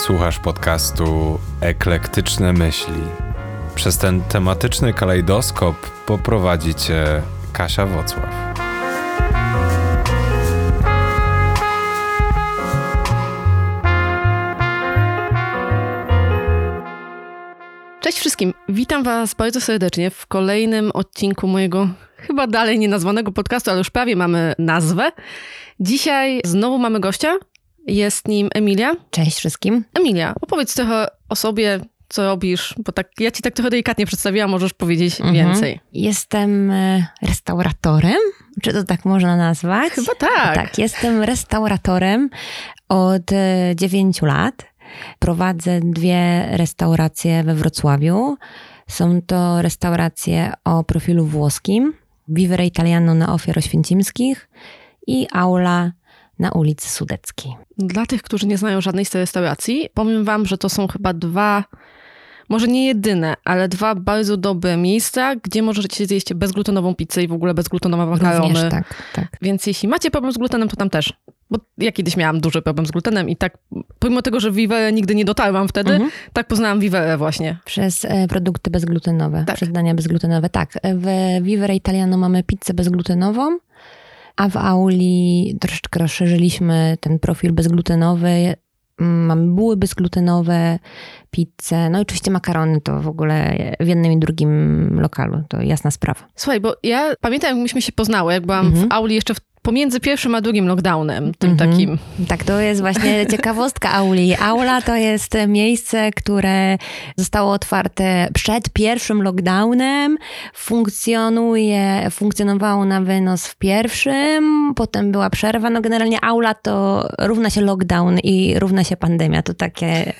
Słuchasz podcastu Eklektyczne Myśli. Przez ten tematyczny kalejdoskop poprowadzi cię Kasia Wocław. Cześć wszystkim, witam Was bardzo serdecznie w kolejnym odcinku mojego chyba dalej nienazwanego podcastu, ale już prawie mamy nazwę. Dzisiaj znowu mamy gościa, jest nim Emilia. Cześć wszystkim. Emilia, opowiedz trochę o sobie, co robisz, bo tak, ja ci tak trochę delikatnie przedstawiłam, możesz powiedzieć mhm. więcej. Jestem e, restauratorem, czy to tak można nazwać? Chyba tak. Tak, jestem restauratorem od 9 e, lat. Prowadzę dwie restauracje we Wrocławiu. Są to restauracje o profilu włoskim, Vivere Italiano na Ofiar Oświęcimskich i Aula na ulicy Sudeckiej. Dla tych, którzy nie znają żadnej z tej restauracji, powiem wam, że to są chyba dwa, może nie jedyne, ale dwa bardzo dobre miejsca, gdzie możecie zjeść bezglutenową pizzę i w ogóle bezglutenowe makarony. Również, tak, tak. Więc jeśli macie problem z glutenem, to tam też. Bo ja kiedyś miałam duży problem z glutenem i tak, pomimo tego, że Vivere nigdy nie dotarłam wtedy, mhm. tak poznałam Vivere właśnie. Przez e, produkty bezglutenowe, tak. przez dania bezglutenowe. Tak, w Vivere Italiano mamy pizzę bezglutenową, a w auli troszeczkę rozszerzyliśmy ten profil bezglutenowy. Mamy buły bezglutenowe, pizzę, no i oczywiście makarony to w ogóle w jednym i drugim lokalu, to jasna sprawa. Słuchaj, bo ja pamiętam, jak myśmy się poznały, jak byłam mhm. w auli jeszcze w pomiędzy pierwszym a drugim lockdownem, tym mm -hmm. takim. Tak, to jest właśnie ciekawostka auli. Aula to jest miejsce, które zostało otwarte przed pierwszym lockdownem, funkcjonuje, funkcjonowało na wynos w pierwszym, potem była przerwa. No generalnie aula to równa się lockdown i równa się pandemia. To takie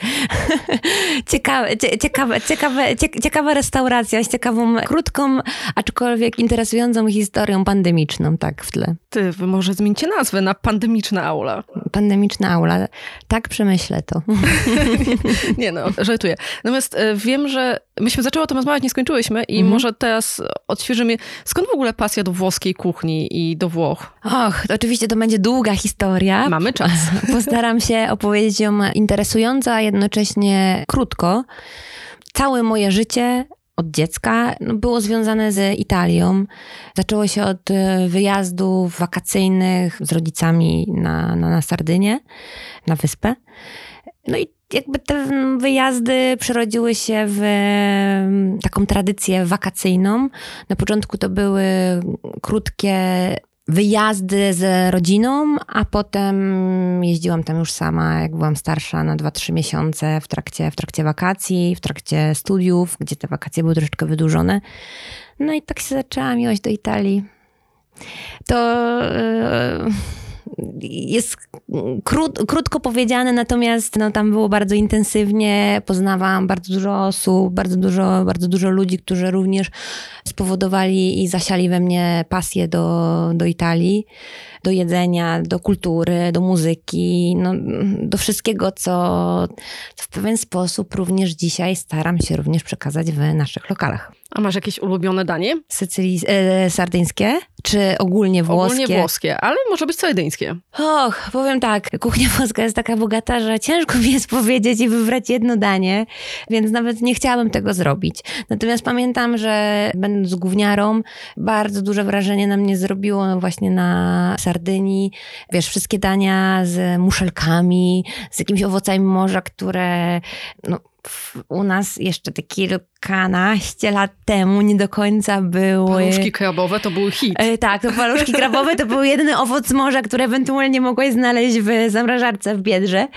ciekawe, ciekawe, ciekawe, ciekawa restauracja z ciekawą, krótką, aczkolwiek interesującą historią pandemiczną, tak w tle. Ty wy może zmieńcie nazwę na pandemiczna aula. Pandemiczna aula. Tak przemyślę to. nie no, żartuję. Natomiast e, wiem, że myśmy zaczęły o tym rozmawiać, nie skończyłyśmy i mhm. może teraz odświeżymy, skąd w ogóle pasja do włoskiej kuchni i do Włoch? Och, to oczywiście to będzie długa historia. Mamy czas. Postaram się opowiedzieć ją interesująco, a jednocześnie krótko. Całe moje życie od dziecka no, było związane z Italią. Zaczęło się od e, wyjazdów wakacyjnych z rodzicami na, na, na Sardynię, na wyspę. No i jakby te wyjazdy przerodziły się w taką tradycję wakacyjną. Na początku to były krótkie wyjazdy z rodziną, a potem jeździłam tam już sama, jak byłam starsza, na 2-3 miesiące w trakcie, w trakcie wakacji, w trakcie studiów, gdzie te wakacje były troszeczkę wydłużone. No i tak się zaczęłam miłość do Italii. To. Yy jest krót, krótko powiedziane, natomiast no, tam było bardzo intensywnie, poznawałam bardzo dużo osób, bardzo dużo, bardzo dużo ludzi, którzy również spowodowali i zasiali we mnie pasję do, do Italii, do jedzenia, do kultury, do muzyki, no, do wszystkiego, co, co w pewien sposób również dzisiaj staram się również przekazać w naszych lokalach. A masz jakieś ulubione danie? Sycylii, e, sardyńskie? Czy ogólnie włoskie? Ogólnie włoskie, ale może być sardyńskie. Och, powiem tak, kuchnia włoska jest taka bogata, że ciężko mi jest powiedzieć i wybrać jedno danie, więc nawet nie chciałabym tego zrobić. Natomiast pamiętam, że będąc gówniarą, bardzo duże wrażenie na mnie zrobiło właśnie na Sardynii. Wiesz, wszystkie dania z muszelkami, z jakimiś owocami morza, które no, u nas jeszcze te kilkanaście lat temu nie do końca były... Paluszki krabowe to był hit. E, tak, to paluszki krabowe to był jedyny owoc morza, który ewentualnie mogłeś znaleźć w zamrażarce w Biedrze.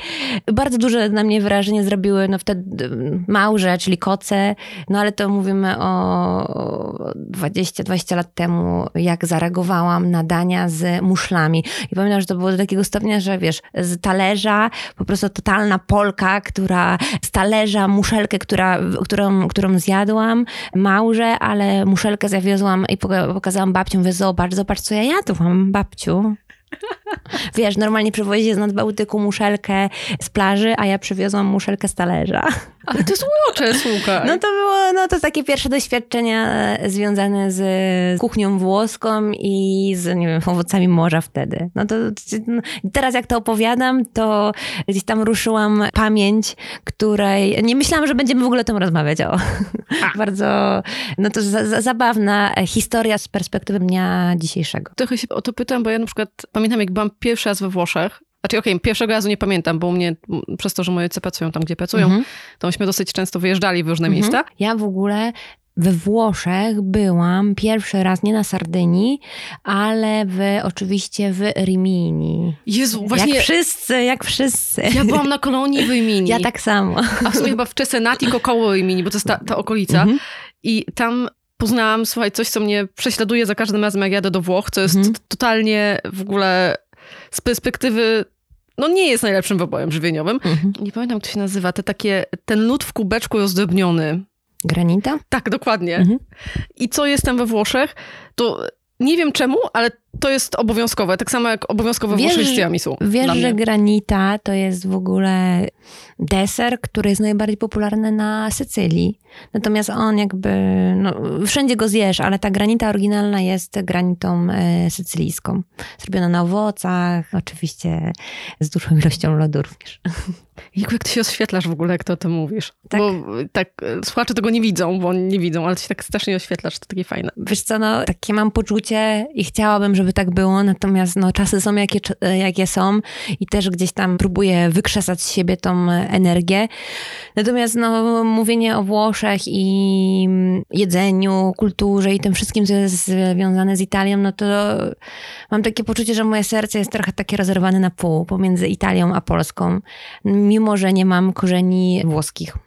Bardzo duże na mnie wrażenie zrobiły no wtedy małże, czyli koce, no ale to mówimy o 20-20 lat temu, jak zareagowałam na dania z muszlami. I pamiętam, że to było do takiego stopnia, że wiesz, z talerza po prostu totalna Polka, która z talerza muszelkę, która, którą, którą zjadłam, małże, ale muszelkę zawiozłam i pokazałam babcią, mówię, zobacz, zobacz co ja jadłam, babciu. Wiesz, normalnie przywozi z nad Bałtyku muszelkę z plaży, a ja przywiozłam muszelkę z talerza. Ale to jest urocze, słuchaj. No to było, no to takie pierwsze doświadczenia e, związane z kuchnią włoską i z, nie wiem, owocami morza wtedy. No to no, teraz jak to opowiadam, to gdzieś tam ruszyłam pamięć, której nie myślałam, że będziemy w ogóle o tym rozmawiać. O. Bardzo, no to za, za, zabawna historia z perspektywy dnia dzisiejszego. Trochę się o to pytam, bo ja na przykład pamiętam, jak byłam pierwszy raz we Włoszech, znaczy, okej, okay, pierwszego razu nie pamiętam, bo u mnie, przez to, że moje rodzice pracują tam, gdzie pracują, mhm. to myśmy dosyć często wyjeżdżali w różne mhm. miejsca. Ja w ogóle we Włoszech byłam pierwszy raz nie na Sardynii, ale w, oczywiście w Rimini. Jezu, właśnie. Jak wszyscy, jak wszyscy. Ja byłam na kolonii w Rimini. Ja tak samo. A w sumie chyba w Cesenati koło Rimini, bo to jest ta, ta okolica. Mhm. I tam poznałam, słuchaj, coś, co mnie prześladuje za każdym razem, jak jadę do Włoch, co jest mhm. totalnie w ogóle z perspektywy no nie jest najlepszym wyborem żywieniowym. Mhm. Nie pamiętam, jak to się nazywa. Te takie, ten lód w kubeczku rozdrobniony. Granita? Tak, dokładnie. Mhm. I co jestem we Włoszech, to nie wiem czemu, ale to jest obowiązkowe. Tak samo jak obowiązkowe wiesz, Włoszech z tiramisu. Wiesz, że granita to jest w ogóle deser, który jest najbardziej popularny na Sycylii. Natomiast on jakby, no, wszędzie go zjesz, ale ta granita oryginalna jest granitą e, sycylijską. Zrobiona na owocach, oczywiście z dużą ilością lodu również. Jejku, jak ty się oświetlasz w ogóle, jak to o tym mówisz. Tak? Bo tak, słuchacze tego nie widzą, bo oni nie widzą, ale ty się tak strasznie oświetlasz, to takie fajne. Wiesz co, no, takie mam poczucie i chciałabym, żeby tak było, natomiast no, czasy są jakie, jakie są i też gdzieś tam próbuję wykrzesać z siebie tą energię. Natomiast no, mówienie o Włoszech i jedzeniu, kulturze i tym wszystkim, co jest związane z Italią, no to mam takie poczucie, że moje serce jest trochę takie rozerwane na pół pomiędzy Italią a Polską mimo że nie mam korzeni włoskich.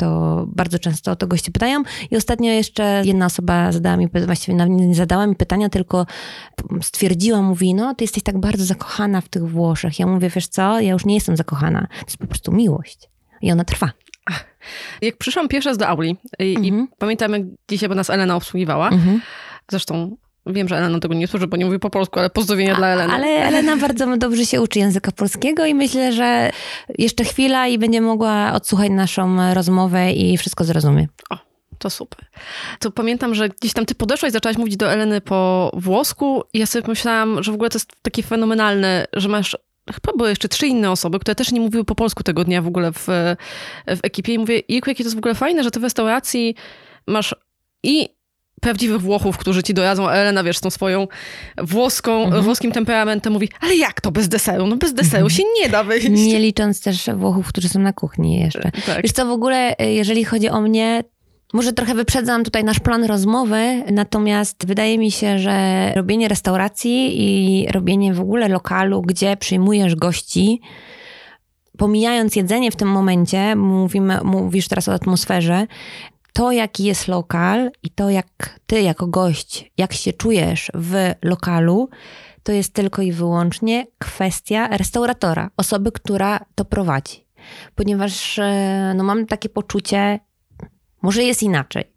To bardzo często o to goście pytają. I ostatnio jeszcze jedna osoba zadała mi, właściwie nie zadała mi pytania, tylko stwierdziła, mówi, no ty jesteś tak bardzo zakochana w tych Włoszech. Ja mówię, wiesz co, ja już nie jestem zakochana. To jest po prostu miłość. I ona trwa. Jak przyszłam pierwszy raz do auli i, mhm. i pamiętam, jak dzisiaj bo nas Elena obsługiwała, mhm. zresztą Wiem, że Elena tego nie służy, bo nie mówi po polsku, ale pozdrowienia A, dla Eleny. Ale Elena bardzo dobrze się uczy języka polskiego i myślę, że jeszcze chwila i będzie mogła odsłuchać naszą rozmowę i wszystko zrozumie. O, to super. To pamiętam, że gdzieś tam ty podeszłaś, zaczęłaś mówić do Eleny po włosku i ja sobie pomyślałam, że w ogóle to jest takie fenomenalne, że masz chyba były jeszcze trzy inne osoby, które też nie mówiły po polsku tego dnia w ogóle w, w ekipie i mówię, jakie to jest w ogóle fajne, że ty w restauracji masz i prawdziwych Włochów, którzy ci doradzą, a Elena, wiesz, tą swoją włoską, mhm. włoskim temperamentem mówi, ale jak to bez deseru? No bez deseru mhm. się nie da wyjść. Nie licząc też Włochów, którzy są na kuchni jeszcze. Tak. Wiesz co, w ogóle, e, jeżeli chodzi o mnie, może trochę wyprzedzam tutaj nasz plan rozmowy, natomiast wydaje mi się, że robienie restauracji i robienie w ogóle lokalu, gdzie przyjmujesz gości, pomijając jedzenie w tym momencie, mówimy, mówisz teraz o atmosferze, to, jaki jest lokal i to, jak ty jako gość, jak się czujesz w lokalu, to jest tylko i wyłącznie kwestia restauratora, osoby, która to prowadzi. Ponieważ e, no, mam takie poczucie, może jest inaczej.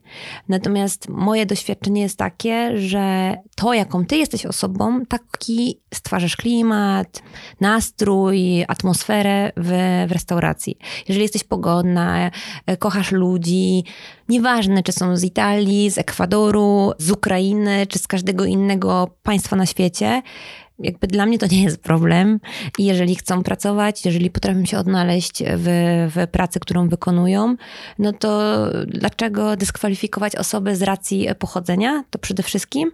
Natomiast moje doświadczenie jest takie, że to, jaką ty jesteś osobą, taki stwarzasz klimat, nastrój, atmosferę w, w restauracji. Jeżeli jesteś pogodna, e, kochasz ludzi, nieważne czy są z Italii, z Ekwadoru, z Ukrainy, czy z każdego innego państwa na świecie, jakby dla mnie to nie jest problem. I jeżeli chcą pracować, jeżeli potrafią się odnaleźć w, w pracy, którą wykonują, no to dlaczego dyskwalifikować osobę z racji pochodzenia? To przede wszystkim.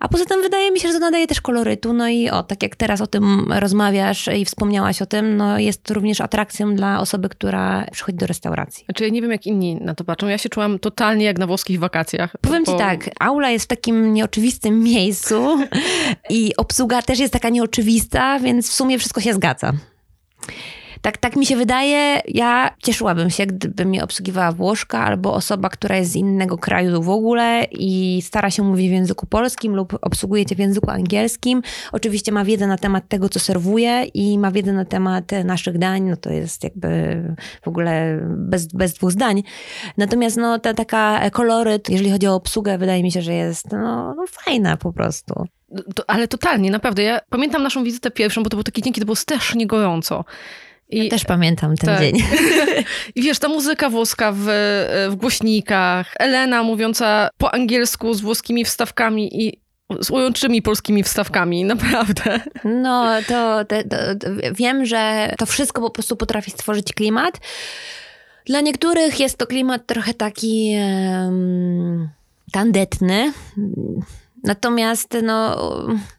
A poza tym wydaje mi się, że to nadaje też kolorytu. No i o, tak jak teraz o tym rozmawiasz i wspomniałaś o tym, no jest również atrakcją dla osoby, która przychodzi do restauracji. Znaczy ja nie wiem, jak inni na to patrzą. Ja się czułam totalnie jak na włoskich wakacjach. Powiem ci tak, aula jest w takim nieoczywistym miejscu i obsługa też jest taka nieoczywista, więc w sumie wszystko się zgadza. Tak, tak mi się wydaje. Ja cieszyłabym się, gdyby mnie obsługiwała Włoszka albo osoba, która jest z innego kraju w ogóle i stara się mówić w języku polskim lub obsługuje cię w języku angielskim. Oczywiście ma wiedzę na temat tego, co serwuje i ma wiedzę na temat naszych dań. No to jest jakby w ogóle bez, bez dwóch zdań. Natomiast no, ta taka koloryt, jeżeli chodzi o obsługę, wydaje mi się, że jest no, no fajna po prostu. To, ale totalnie, naprawdę. Ja pamiętam naszą wizytę pierwszą, bo to był taki dzień, kiedy było strasznie gorąco. I, ja też pamiętam ten tak. dzień. I wiesz, ta muzyka włoska w, w głośnikach, Elena mówiąca po angielsku z włoskimi wstawkami i z łączymi polskimi wstawkami, naprawdę. No, to, to, to, wiem, że to wszystko po prostu potrafi stworzyć klimat. Dla niektórych jest to klimat trochę taki um, tandetny. Natomiast no,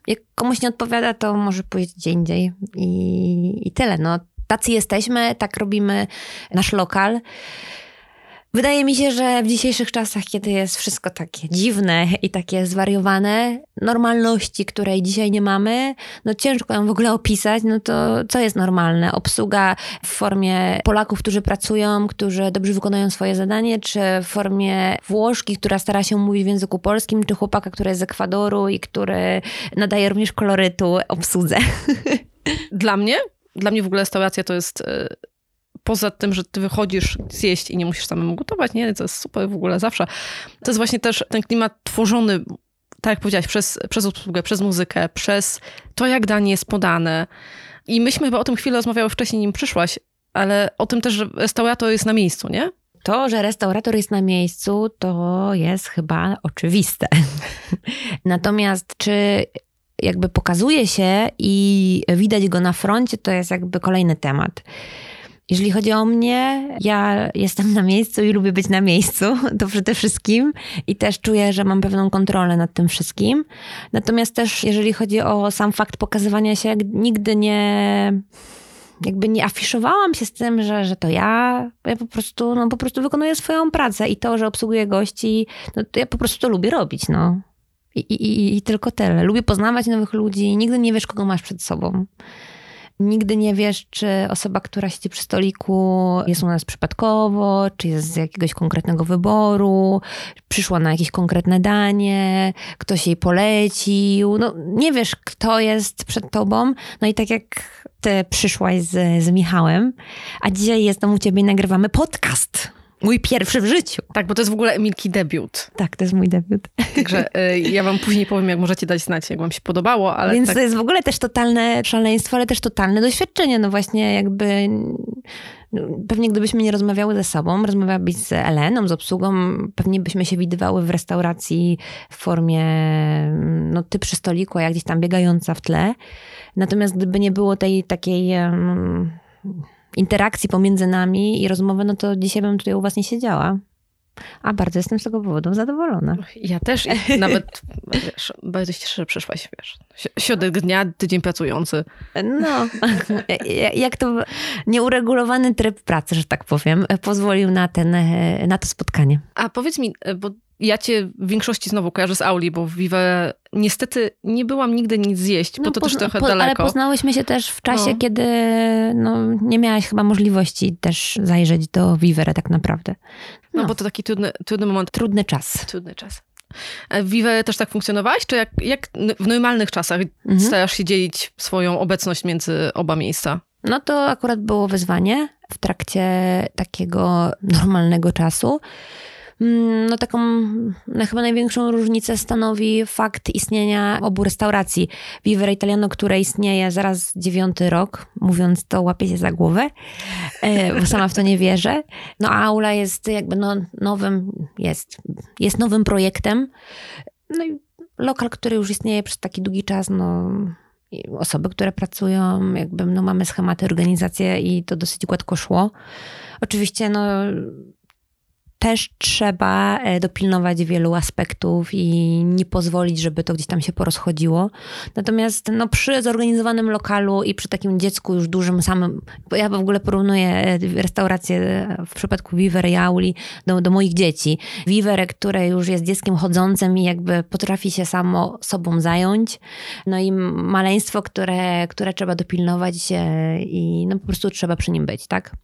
jak komuś nie odpowiada, to może pójść gdzie indziej i, i tyle. No, tacy jesteśmy, tak robimy nasz lokal. Wydaje mi się, że w dzisiejszych czasach, kiedy jest wszystko takie dziwne i takie zwariowane, normalności, której dzisiaj nie mamy, no ciężko ją w ogóle opisać, no to co jest normalne? Obsługa w formie Polaków, którzy pracują, którzy dobrze wykonują swoje zadanie, czy w formie Włoszki, która stara się mówić w języku polskim, czy chłopaka, który jest z Ekwadoru i który nadaje również kolorytu obsłudze. Dla mnie? Dla mnie w ogóle restauracja to jest e, poza tym, że ty wychodzisz zjeść i nie musisz samemu gotować, nie? To jest super w ogóle zawsze. To jest właśnie też ten klimat tworzony, tak jak powiedziałaś, przez, przez obsługę, przez muzykę, przez to, jak danie jest podane. I myśmy chyba o tym chwilę rozmawiały wcześniej, nim przyszłaś, ale o tym też, że restaurator jest na miejscu, nie? To, że restaurator jest na miejscu, to jest chyba oczywiste. Natomiast czy jakby pokazuje się i widać go na froncie, to jest jakby kolejny temat. Jeżeli chodzi o mnie, ja jestem na miejscu i lubię być na miejscu, to przede wszystkim i też czuję, że mam pewną kontrolę nad tym wszystkim. Natomiast też, jeżeli chodzi o sam fakt pokazywania się, nigdy nie jakby nie afiszowałam się z tym, że, że to ja. Ja po prostu, no, po prostu wykonuję swoją pracę i to, że obsługuję gości, no, to ja po prostu to lubię robić, no. I, i, I tylko tyle. Lubię poznawać nowych ludzi. Nigdy nie wiesz, kogo masz przed sobą. Nigdy nie wiesz, czy osoba, która siedzi przy stoliku, jest u nas przypadkowo, czy jest z jakiegoś konkretnego wyboru, przyszła na jakieś konkretne danie, ktoś jej polecił. No, nie wiesz, kto jest przed tobą. No i tak jak ty przyszłaś z, z Michałem, a dzisiaj jestem u ciebie i nagrywamy podcast. Mój pierwszy w życiu. Tak, bo to jest w ogóle Emilki debiut. Tak, to jest mój debiut. Także y, ja wam później powiem, jak możecie dać znać, jak wam się podobało. Ale Więc tak... to jest w ogóle też totalne szaleństwo, ale też totalne doświadczenie. No właśnie jakby... No, pewnie gdybyśmy nie rozmawiały ze sobą, rozmawiałabyś z Eleną, z obsługą, pewnie byśmy się widywały w restauracji w formie no, ty przy stoliku, a ja gdzieś tam biegająca w tle. Natomiast gdyby nie było tej takiej... Um, interakcji pomiędzy nami i rozmowy, no to dzisiaj bym tutaj u was nie siedziała. A bardzo jestem z tego powodu zadowolona. Ja też nawet wiesz, bardzo się cieszę, że przyszłaś, wiesz. Środek dnia, tydzień pracujący. No, jak to nieuregulowany tryb pracy, że tak powiem, pozwolił na, ten, na to spotkanie. A powiedz mi, bo ja cię w większości znowu kojarzę z Auli, bo w Vive niestety nie byłam nigdy nic zjeść, no, bo to też trochę po, daleko. Ale poznałyśmy się też w czasie, no. kiedy no, nie miałaś chyba możliwości też zajrzeć do Vivere tak naprawdę. No, no bo to taki trudny, trudny moment. Trudny czas. Trudny czas. W Vive też tak funkcjonowałaś? Czy jak, jak w normalnych czasach mhm. starasz się dzielić swoją obecność między oba miejsca? No to akurat było wyzwanie w trakcie takiego normalnego czasu. Mm, no taką no chyba największą różnicę stanowi fakt istnienia obu restauracji. Vivere Italiano, które istnieje zaraz dziewiąty rok, mówiąc to łapię się za głowę, e, bo sama w to nie wierzę. No a Aula jest jakby no, nowym, jest, jest nowym projektem. No i lokal, który już istnieje przez taki długi czas, no osoby, które pracują, jakby no mamy schematy, organizację i to dosyć gładko szło. Oczywiście no też trzeba e, dopilnować wielu aspektów i nie pozwolić, żeby to gdzieś tam się porozchodziło. Natomiast no, przy zorganizowanym lokalu i przy takim dziecku już dużym samym, bo ja w ogóle porównuję e, restaurację e, w przypadku Viver i Auli do, do moich dzieci. Viver, które już jest dzieckiem chodzącym i jakby potrafi się samo sobą zająć. No i maleństwo, które, które trzeba dopilnować i no po prostu trzeba przy nim być, tak?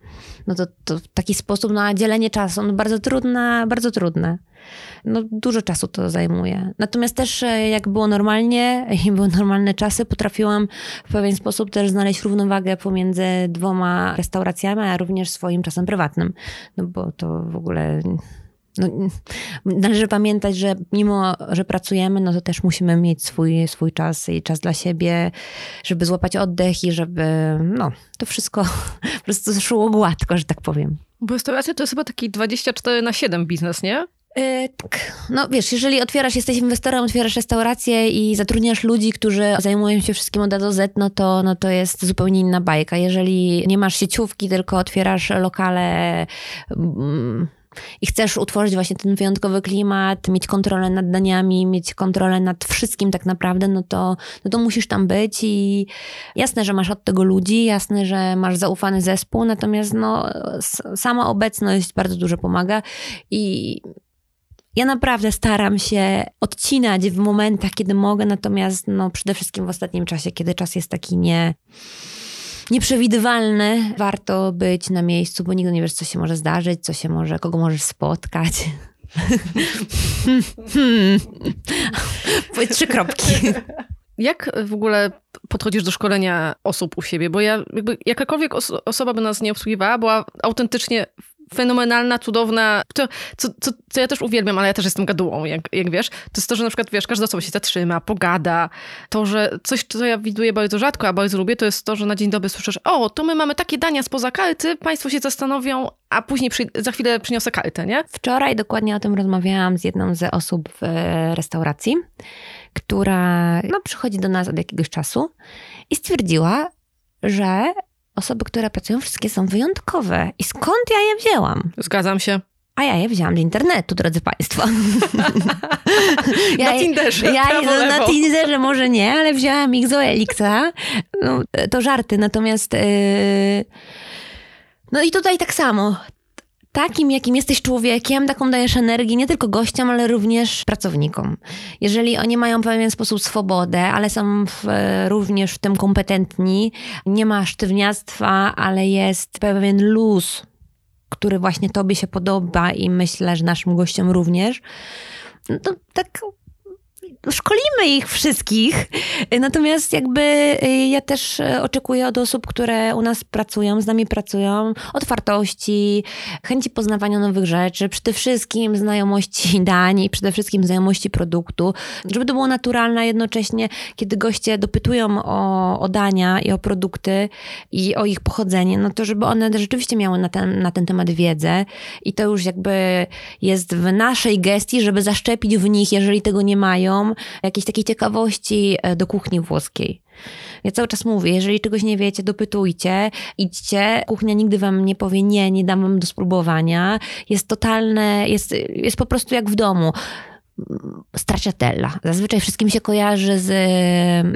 No to, to w taki sposób, no a dzielenie czasu, no bardzo trudne, bardzo trudne. No, dużo czasu to zajmuje. Natomiast też e, jak było normalnie i były normalne czasy, potrafiłam w pewien sposób też znaleźć równowagę pomiędzy dwoma restauracjami, a również swoim czasem prywatnym. No bo to w ogóle no, należy pamiętać, że mimo, że pracujemy, no to też musimy mieć swój, swój czas i czas dla siebie, żeby złapać oddech i żeby, no, to wszystko po prostu szło gładko, że tak powiem. Bo restauracja to jest chyba taki 24 na 7 biznes, nie? Yy, tak. No wiesz, jeżeli otwierasz, jesteś inwestorem, otwierasz restaurację i zatrudniasz ludzi, którzy zajmują się wszystkim od A do Z, no to, no to jest zupełnie inna bajka. Jeżeli nie masz sieciówki, tylko otwierasz lokale... I chcesz utworzyć właśnie ten wyjątkowy klimat, mieć kontrolę nad daniami, mieć kontrolę nad wszystkim tak naprawdę, no to, no to musisz tam być i jasne, że masz od tego ludzi, jasne, że masz zaufany zespół, natomiast no, sama obecność bardzo dużo pomaga i ja naprawdę staram się odcinać w momentach, kiedy mogę, natomiast no, przede wszystkim w ostatnim czasie, kiedy czas jest taki nie nieprzewidywalny, warto być na miejscu, bo nigdy nie wiesz, co się może zdarzyć, co się może, kogo możesz spotkać. Trzy kropki. Jak w ogóle podchodzisz do szkolenia osób u siebie? Bo ja, jakby jakakolwiek oso osoba by nas nie obsługiwała, była autentycznie fenomenalna, cudowna, to, co, co, co ja też uwielbiam, ale ja też jestem gadułą, jak, jak wiesz, to jest to, że na przykład, wiesz, każda osoba się zatrzyma, pogada, to, że coś, co ja widuję bardzo rzadko, a bardzo lubię, to jest to, że na dzień dobry słyszysz, o, to my mamy takie dania spoza karty, państwo się zastanowią, a później przy, za chwilę przyniosę kartę, nie? Wczoraj dokładnie o tym rozmawiałam z jedną z osób w e, restauracji, która no, przychodzi do nas od jakiegoś czasu i stwierdziła, że osoby, które pracują, wszystkie są wyjątkowe. I skąd ja je wzięłam? Zgadzam się. A ja je wzięłam z internetu, drodzy Państwo. ja, na Tinderze. Ja, prawo, na Tinderze może nie, ale wzięłam ich z Elixa. No, to żarty, natomiast. Yy... No i tutaj tak samo takim, jakim jesteś człowiekiem, taką dajesz energię nie tylko gościom, ale również pracownikom. Jeżeli oni mają w pewien sposób swobodę, ale są w, również w tym kompetentni, nie ma sztywniactwa, ale jest pewien luz, który właśnie tobie się podoba i myślę, że naszym gościom również, no to tak szkolimy ich wszystkich. Natomiast jakby y, ja też y, oczekuję od osób, które u nas pracują, z nami pracują, otwartości, chęci poznawania nowych rzeczy, przede wszystkim znajomości dań i przede wszystkim znajomości produktu, żeby to było naturalne, jednocześnie kiedy goście dopytują o, o dania i o produkty i o ich pochodzenie, no to żeby one rzeczywiście miały na ten, na ten temat wiedzę. I to już jakby jest w naszej gestii, żeby zaszczepić w nich, jeżeli tego nie mają, jakiejś takiej ciekawości e, do kuchni włoskiej. Ja cały czas mówię, jeżeli czegoś nie wiecie, dopytujcie, idźcie. Kuchnia nigdy wam nie powie nie, nie dam wam do spróbowania. Jest totalne, jest, jest po prostu jak w domu stracciatella. Zazwyczaj wszystkim się kojarzy z...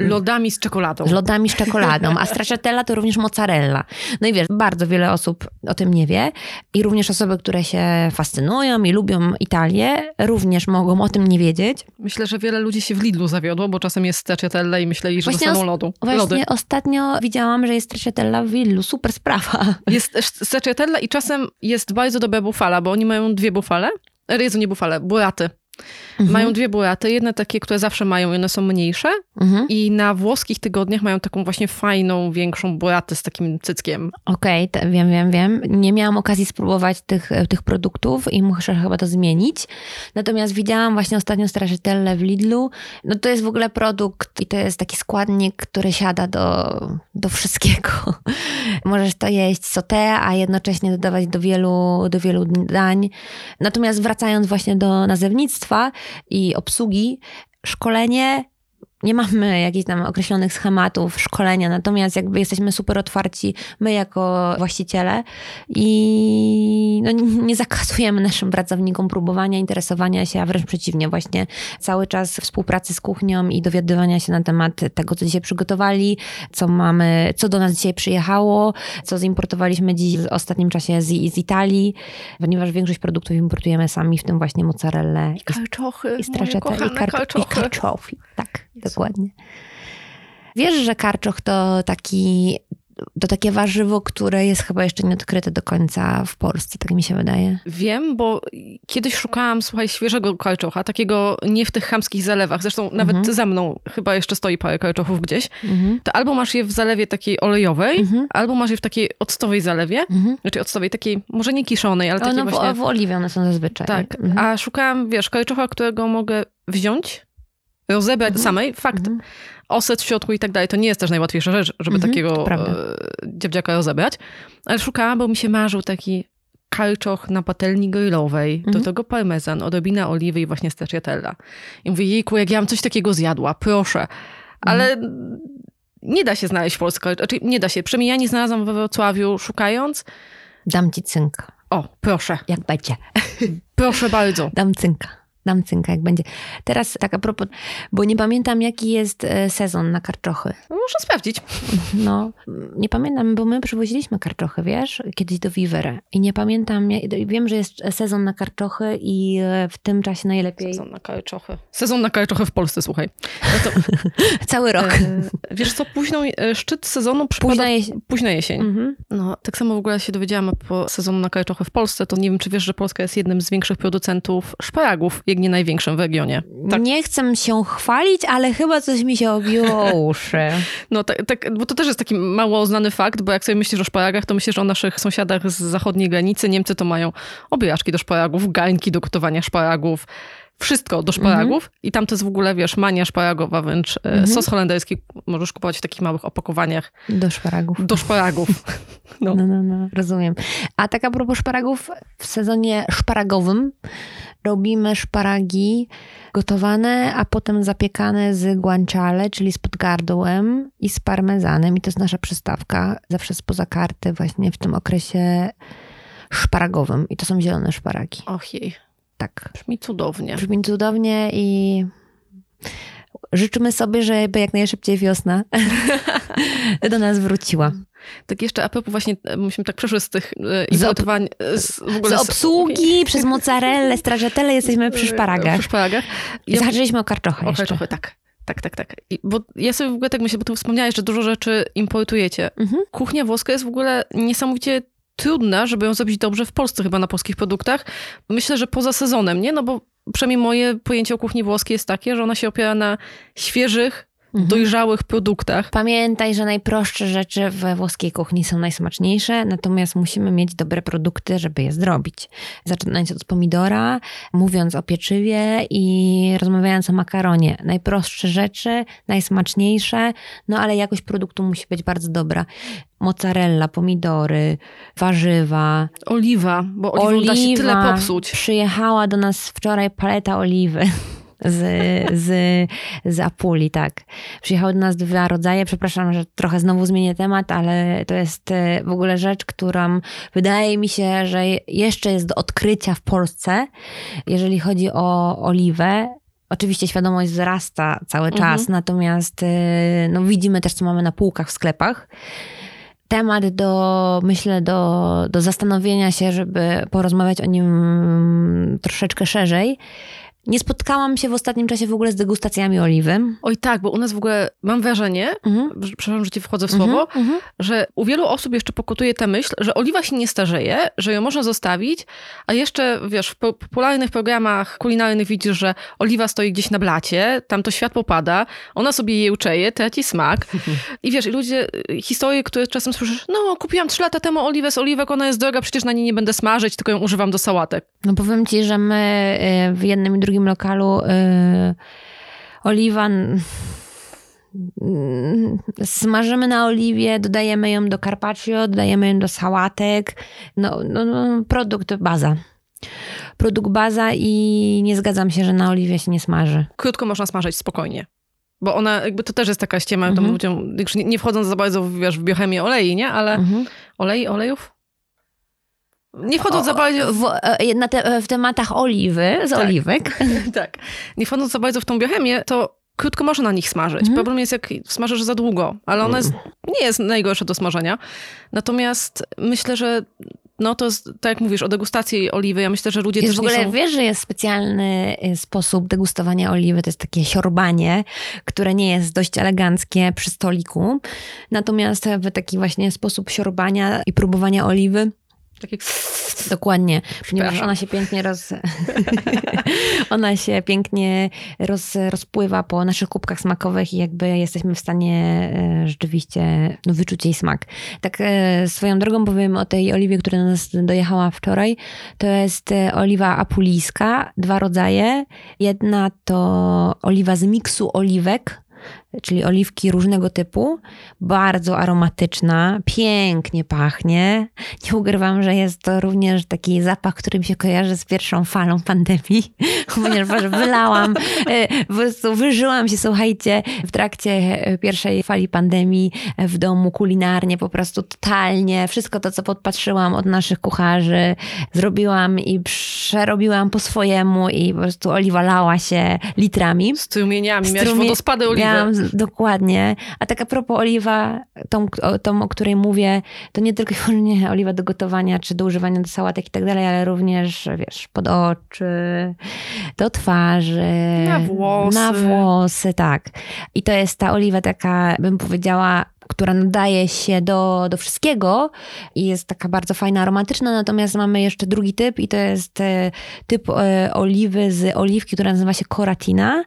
Lodami z czekoladą. Z lodami z czekoladą, a stracciatella to również mozzarella. No i wiesz, bardzo wiele osób o tym nie wie i również osoby, które się fascynują i lubią Italię, również mogą o tym nie wiedzieć. Myślę, że wiele ludzi się w Lidlu zawiodło, bo czasem jest stracciatella i myśleli, że właśnie dostaną lodu. Właśnie Lody. ostatnio widziałam, że jest stracciatella w Lidlu. Super sprawa. Jest stracciatella i czasem jest bardzo dobra bufala, bo oni mają dwie bufale. Jezu, nie bufale, buraty. Mhm. Mają dwie buraty, jedne takie, które zawsze mają, one są mniejsze mhm. i na włoskich tygodniach mają taką właśnie fajną, większą buratę z takim cyckiem. Okej, okay, wiem, wiem, wiem. Nie miałam okazji spróbować tych, tych produktów i muszę chyba to zmienić. Natomiast widziałam właśnie ostatnio stracciatelle w Lidlu. No to jest w ogóle produkt i to jest taki składnik, który siada do, do wszystkiego. Możesz to jeść sauté, a jednocześnie dodawać do wielu, do wielu dań. Natomiast wracając właśnie do nazewnictwa, i obsługi, szkolenie nie mamy jakichś tam określonych schematów szkolenia, natomiast jakby jesteśmy super otwarci, my jako właściciele i no, nie zakazujemy naszym pracownikom próbowania, interesowania się, a wręcz przeciwnie, właśnie cały czas współpracy z kuchnią i dowiadywania się na temat tego, co dzisiaj przygotowali, co mamy, co do nas dzisiaj przyjechało, co zimportowaliśmy dziś w ostatnim czasie z, z Italii, ponieważ większość produktów importujemy sami, w tym właśnie mozzarellę I karczochy, i strażetę, i, karczo- i karczofy. Tak, dokładnie. Wiesz, że karczoch to taki to takie warzywo, które jest chyba jeszcze nieodkryte do końca w Polsce, tak mi się wydaje. Wiem, bo kiedyś szukałam, słuchaj, świeżego karczocha, takiego nie w tych chamskich zalewach. Zresztą nawet Mhm. za mną chyba jeszcze stoi parę karczochów gdzieś. Mhm. To albo masz je w zalewie takiej olejowej, Mhm. albo masz je w takiej octowej zalewie. Mhm. Znaczy octowej, takiej, może nie kiszonej, ale takiej no, właśnie... w, w oliwie one są zazwyczaj. Tak, Mhm. a szukałam, wiesz, karczocha, którego mogę wziąć, rozebrać Mhm. samej, fakt, Mhm. oset w środku i tak dalej, to nie jest też najłatwiejsza rzecz, żeby Mhm, takiego e, dziewdziaka rozebrać. Ale szukałam, bo mi się marzył taki karczoch na patelni grillowej, do Mhm. tego parmezan, odrobina oliwy i właśnie stracciatella. I mówię, jejku, jak ja bym coś takiego zjadła, proszę. Ale Mhm. nie da się znaleźć w Polsce, znaczy nie da się. Przynajmniej ja nie znalazłam we Wrocławiu szukając. Dam ci cynk, O, proszę, jak będzie. proszę bardzo. Dam cynka. Dam cynka, jak będzie. Teraz tak a propos, bo nie pamiętam, jaki jest e, sezon na karczochy. Muszę sprawdzić. No, nie pamiętam, bo my przywoziliśmy karczochy, wiesz, kiedyś do Vivere. I nie pamiętam, ja- wiem, że jest sezon na karczochy i e, w tym czasie najlepiej Sezon na karczochy. Sezon na karczochy w Polsce, słuchaj. No to, cały rok. e, wiesz co, późną, e, szczyt sezonu przypada... Późna jesień. Późna jesień. Mhm. No, tak samo w ogóle się dowiedziałam po sezonu na karczochy w Polsce, to nie wiem, czy wiesz, że Polska jest jednym z większych producentów szparagów, jak nie największym w regionie. Tak. Nie chcę się chwalić, ale chyba coś mi się obiło o uszy. No tak, tak, bo to też jest taki mało znany fakt, bo jak sobie myślisz o szparagach, to myślisz o naszych sąsiadach z zachodniej granicy. Niemcy to mają obijaczki do szparagów, gańki do gotowania szparagów, wszystko do szparagów i tam to jest w ogóle, wiesz, mania szparagowa wręcz. E, Sos holenderski możesz kupować w takich małych opakowaniach Do szparagów. do szparagów. No. No, no, no, rozumiem. A tak a propos szparagów, w sezonie szparagowym robimy szparagi gotowane, a potem zapiekane z guanciale, czyli z podgardłem i z parmezanem. I to jest nasza przystawka, zawsze spoza karty właśnie w tym okresie szparagowym. I to są zielone szparagi. Och jej, Tak. brzmi cudownie. Brzmi cudownie i życzymy sobie, żeby jak najszybciej wiosna do nas wróciła. Tak jeszcze a propos właśnie, e, myśmy tak przeszły z tych e, Z importowań, e, z, Z obsługi, przez mozzarellę, strażetele jesteśmy przy szparagach. Przy szparagach. I zahaczyliśmy o karczochy O jeszcze. karczochy, tak. Tak, tak, tak. I, bo ja sobie w ogóle tak myślę, bo ty wspomniałeś, że dużo rzeczy importujecie. Mhm. Kuchnia włoska jest w ogóle niesamowicie trudna, żeby ją zrobić dobrze w Polsce chyba na polskich produktach. Myślę, że poza sezonem, nie? No bo przynajmniej moje pojęcie o kuchni włoskiej jest takie, że ona się opiera na świeżych, Mhm. dojrzałych produktach. Pamiętaj, że najprostsze rzeczy we włoskiej kuchni są najsmaczniejsze, natomiast musimy mieć dobre produkty, żeby je zrobić. Zaczynając od pomidora, mówiąc o pieczywie i rozmawiając o makaronie. Najprostsze rzeczy, najsmaczniejsze, no ale jakość produktu musi być bardzo dobra. Mozzarella, pomidory, warzywa, Oliwa, bo oliwą da się tyle popsuć. Przyjechała do nas wczoraj paleta oliwy. Z, z, z Apuli, tak. Przyjechały do nas dwa rodzaje. Przepraszam, że trochę znowu zmienię temat, ale to jest e, w ogóle rzecz, którą wydaje mi się, że jeszcze jest do odkrycia w Polsce, jeżeli chodzi o oliwę. Oczywiście świadomość wzrasta cały czas, Mhm. natomiast e, no, widzimy też, co mamy na półkach w sklepach temat do, myślę, do, do zastanowienia się, żeby porozmawiać o nim troszeczkę szerzej. Nie spotkałam się w ostatnim czasie w ogóle z degustacjami oliwy. Oj tak, bo u nas w ogóle mam wrażenie, Mhm. przepraszam, że ci wchodzę w słowo, Mhm, mhm. że u wielu osób jeszcze pokutuje ta myśl, że oliwa się nie starzeje, że ją można zostawić, a jeszcze, wiesz, w po- popularnych programach kulinarnych widzisz, że oliwa stoi gdzieś na blacie, tam to światło pada, ona sobie jej uczeje, traci smak. I wiesz, i ludzie, y, historie, które czasem słyszysz, no kupiłam trzy lata temu oliwę z oliwek, ona jest droga, przecież na niej nie będę smażyć, tylko ją używam do sałatek. No powiem ci, że my y, w jednym i drugim lokalu y, oliwa smażymy na oliwie, dodajemy ją do carpaccio, dodajemy ją do sałatek. No, no, no produkt baza. Produkt baza i nie zgadzam się, że na oliwie się nie smaży. Krótko można smażyć spokojnie. Bo ona, jakby to też jest taka ściema, mhm. ludziom, nie, wchodząc za bardzo wiesz, w biochemię olei, nie? Ale mhm. olej, olejów? Nie wchodząc za bardzo... W, e, na te, w tematach oliwy, z tak. oliwek. tak. Nie wchodząc za bardzo w tą biochemię, to krótko można na nich smażyć. Mhm. Problem jest, jak smażysz za długo, ale ona jest, nie jest najgorsza do smażenia. Natomiast myślę, że no to jest, tak jak mówisz, o degustacji oliwy, ja myślę, że ludzie jest też w ogóle są... wiesz, że jest specjalny y, sposób degustowania oliwy, to jest takie siorbanie, które nie jest dość eleganckie przy stoliku. Natomiast w taki właśnie sposób siorbania i próbowania oliwy takie... Dokładnie, ponieważ ona się pięknie roz... ona się pięknie roz... rozpływa po naszych kubkach smakowych i jakby jesteśmy w stanie e, rzeczywiście no, wyczuć jej smak. Tak e, swoją drogą powiem o tej oliwie, która do nas dojechała wczoraj. To jest e, oliwa apulijska, dwa rodzaje. Jedna to oliwa z miksu oliwek, czyli oliwki różnego typu, bardzo aromatyczna, pięknie pachnie. Nie ukrywam, że jest to również taki zapach, który mi się kojarzy z pierwszą falą pandemii, ponieważ wylałam, e, po prostu wyżyłam się, słuchajcie, w trakcie pierwszej fali pandemii w domu kulinarnie, po prostu totalnie. Wszystko to, co podpatrzyłam od naszych kucharzy, zrobiłam i przerobiłam po swojemu i po prostu oliwa lała się litrami. Strumieniami, Strumie... miałaś wodospady oliwy. Miałam Dokładnie. A tak a propos oliwa, tą, tą, o której mówię, to nie tylko nie oliwa do gotowania, czy do używania do sałatek i tak dalej, ale również, wiesz, pod oczy, do twarzy. Na włosy. Na włosy, tak. I to jest ta oliwa taka, bym powiedziała, która nadaje się do, do wszystkiego i jest taka bardzo fajna, aromatyczna, natomiast mamy jeszcze drugi typ i to jest e, typ e, oliwy z oliwki, która nazywa się koratina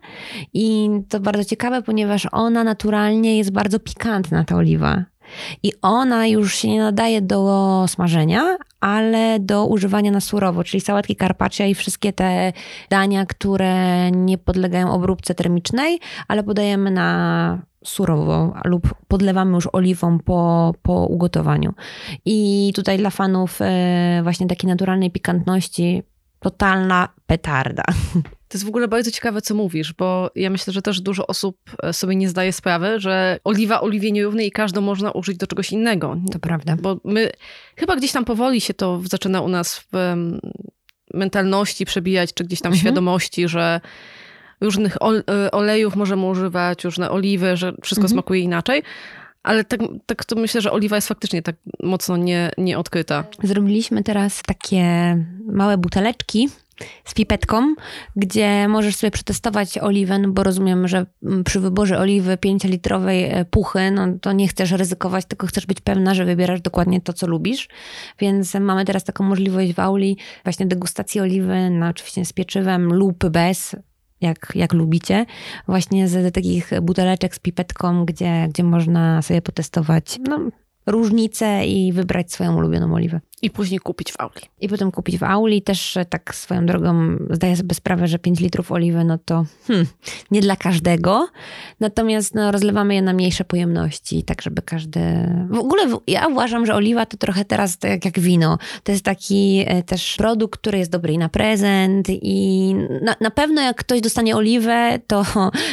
i to bardzo ciekawe, ponieważ ona naturalnie jest bardzo pikantna, ta oliwa. I ona już się nie nadaje do smażenia, ale do używania na surowo, czyli sałatki carpaccia i wszystkie te dania, które nie podlegają obróbce termicznej, ale podajemy na surowo lub podlewamy już oliwą po, po ugotowaniu. I tutaj dla fanów e, właśnie takiej naturalnej pikantności totalna petarda. To jest w ogóle bardzo ciekawe, co mówisz, bo ja myślę, że też dużo osób e, sobie nie zdaje sprawy, że oliwa oliwie nierównej i każdą można użyć do czegoś innego. To prawda. Bo my, chyba gdzieś tam powoli się to zaczyna u nas w mentalności przebijać, czy gdzieś tam mhm. świadomości, że różnych e, olejów możemy używać, różne oliwy, że wszystko mhm. smakuje inaczej. Ale tak, tak to myślę, że oliwa jest faktycznie tak mocno nie, nieodkryta. Zrobiliśmy teraz takie małe buteleczki z pipetką, gdzie możesz sobie przetestować oliwę, no bo rozumiem, że przy wyborze oliwy 5-litrowej e, puchy, no to nie chcesz ryzykować, tylko chcesz być pewna, że wybierasz dokładnie to, co lubisz. Więc mamy teraz taką możliwość w auli właśnie degustacji oliwy, no oczywiście z pieczywem lub bez, jak, jak lubicie, właśnie z, takich buteleczek z pipetką, gdzie, gdzie można sobie potestować no, różnice i wybrać swoją ulubioną oliwę. I później kupić w auli. I potem kupić w auli. Też tak swoją drogą zdaję sobie sprawę, że 5 litrów oliwy, no to hmm, nie dla każdego. Natomiast no, rozlewamy je na mniejsze pojemności, tak żeby każdy... W ogóle ja uważam, że oliwa to trochę teraz tak jak wino. To jest taki e, też produkt, który jest dobry i na prezent i na, na pewno jak ktoś dostanie oliwę, to,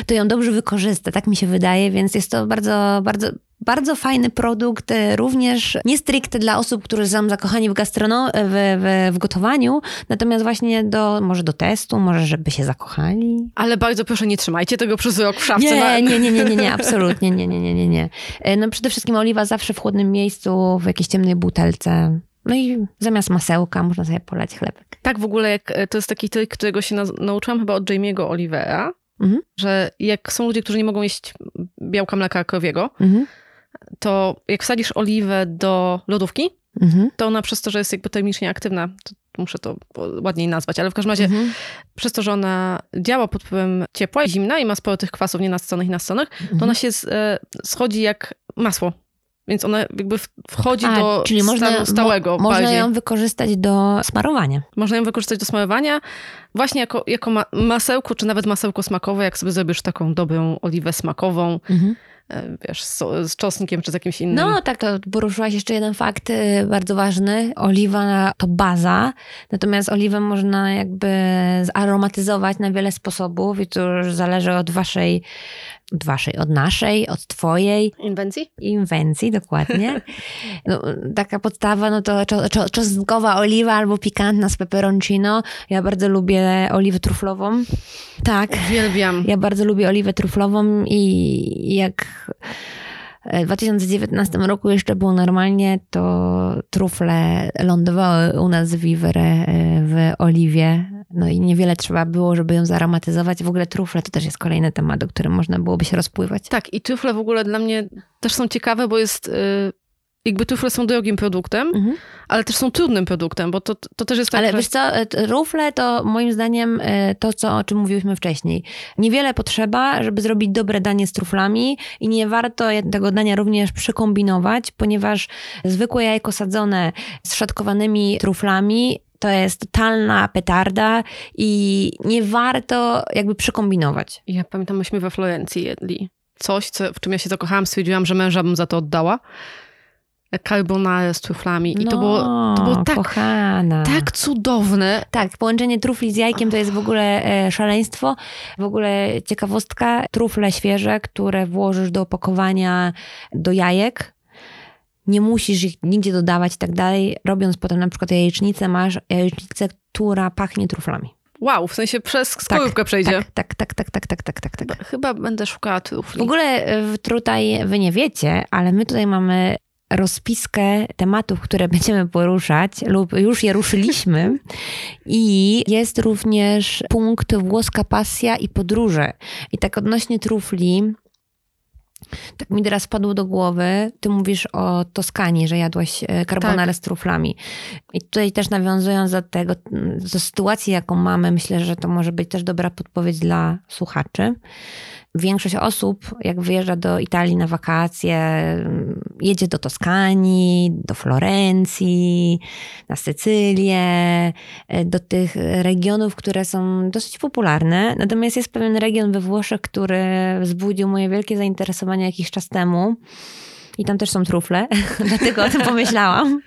to ją dobrze wykorzysta. Tak mi się wydaje, więc jest to bardzo, bardzo bardzo fajny produkt, e, również nie stricte dla osób, które są zakochani w gastronomii, w, w, w, gotowaniu, natomiast właśnie do, może do testu, może żeby się zakochali. Ale bardzo proszę, nie trzymajcie tego przez rok w szafce. Nie, nie, nie, nie, nie, nie, absolutnie, nie, nie, nie, nie, nie. E, no przede wszystkim oliwa zawsze w chłodnym miejscu, w jakiejś ciemnej butelce. No i zamiast masełka można sobie polać chlebek. Tak, w ogóle jak, e, to jest taki trik, którego się na, nauczyłam chyba od Jamie'ego Olivera, mhm. że jak są ludzie, którzy nie mogą jeść białka mleka krowiego, mhm to jak wsadzisz oliwę do lodówki, mhm. to ona przez to, że jest jakby termicznie aktywna, to muszę to ładniej nazwać, ale w każdym razie mhm. przez to, że ona działa pod wpływem ciepła i zimna i ma sporo tych kwasów nienasyconych i nasyconych, mhm. to ona się e, schodzi jak masło. Więc ona jakby wchodzi A, do czyli można, stałego. Mo, można ją wykorzystać do smarowania. Można ją wykorzystać do smarowania właśnie jako, jako ma masełko, czy nawet masełko smakowe, jak sobie zrobisz taką dobrą oliwę smakową. Mhm wiesz, z, z czosnkiem czy z jakimś innym. No tak, to poruszyłaś jeszcze jeden fakt y, bardzo ważny. Oliwa to baza, natomiast oliwę można jakby zaromatyzować na wiele sposobów i to już zależy od waszej Od waszej, od naszej, od twojej. Inwencji? Inwencji, dokładnie. No, taka podstawa, no to czo, czo, czosnkowa oliwa albo pikantna z peperoncino. Ja bardzo lubię oliwę truflową. Tak. Uwielbiam. Ja bardzo lubię oliwę truflową i jak w 2019 roku jeszcze było normalnie, to trufle lądowały u nas w Vivere e, w oliwie. No i niewiele trzeba było, żeby ją zaromatyzować. W ogóle trufle to też jest kolejny temat, o którym można byłoby się rozpływać. Tak, i trufle w ogóle dla mnie też są ciekawe, bo jest y, jakby trufle są drogim produktem, mhm. ale też są trudnym produktem, bo to, to też jest tak, Ale że... wiesz co, rufle to moim zdaniem e, to, co, o czym mówiłyśmy wcześniej. Niewiele potrzeba, żeby zrobić dobre danie z truflami i nie warto tego dania również przekombinować, ponieważ zwykłe jajko sadzone z szatkowanymi truflami to jest totalna petarda i nie warto jakby przekombinować. Ja pamiętam, myśmy we Florencji jedli coś, co, w czym ja się zakochałam, stwierdziłam, że męża bym za to oddała carbonara z truflami. I no, to było, to było tak, kochana. tak cudowne. Tak, połączenie trufli z jajkiem to jest w ogóle e, szaleństwo. W ogóle ciekawostka, trufle świeże, które włożysz do opakowania do jajek, nie musisz ich nigdzie dodawać i tak dalej. Robiąc potem na przykład jajecznicę, masz jajecznicę, która pachnie truflami. Wow, w sensie przez skorupkę tak, przejdzie. Tak, tak, tak, tak, tak, tak, tak, tak. Chyba będę szukała trufli. W ogóle tutaj wy nie wiecie, ale my tutaj mamy rozpiskę tematów, które będziemy poruszać, lub już je ruszyliśmy. I jest również punkt włoska pasja i podróże. I tak odnośnie trufli, tak mi teraz padło do głowy, ty mówisz o Toskanii, że jadłaś e, carbonara tak. z truflami. I tutaj też nawiązując do tego, do sytuacji, jaką mamy, myślę, że to może być też dobra podpowiedź dla słuchaczy większość osób, jak wyjeżdża do Italii na wakacje, jedzie do Toskanii, do Florencji, na Sycylię, do tych regionów, które są dosyć popularne. Natomiast jest pewien region we Włoszech, który wzbudził moje wielkie zainteresowanie jakiś czas temu. I tam też są trufle, dlatego o tym pomyślałam.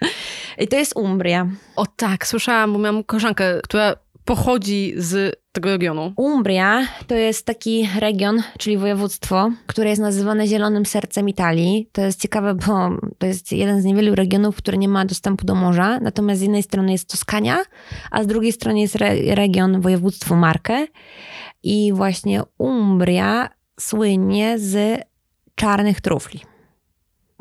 I to jest Umbria. O tak, słyszałam, bo miałam koleżankę, która pochodzi z tego regionu? Umbria to jest taki region, czyli województwo, które jest nazywane Zielonym Sercem Italii. To jest ciekawe, bo to jest jeden z niewielu regionów, który nie ma dostępu do morza. Natomiast z jednej strony jest Toskania, a z drugiej strony jest re region, województwo Marke. I właśnie Umbria słynie z czarnych trufli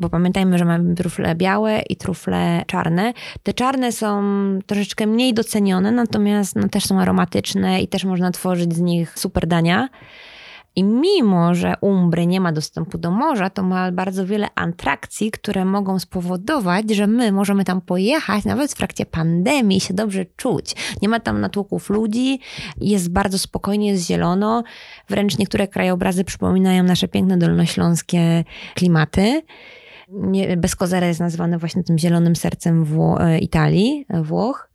bo pamiętajmy, że mamy trufle białe i trufle czarne. Te czarne są troszeczkę mniej docenione, natomiast no, też są aromatyczne i też można tworzyć z nich super dania. I mimo, że Umbry nie ma dostępu do morza, to ma bardzo wiele atrakcji, które mogą spowodować, że my możemy tam pojechać nawet w trakcie pandemii się dobrze czuć. Nie ma tam natłoków ludzi, jest bardzo spokojnie, jest zielono. Wręcz niektóre krajobrazy przypominają nasze piękne dolnośląskie klimaty. Nie, Beskozera jest nazwane właśnie tym zielonym sercem Wło e, Italii, e, Włoch.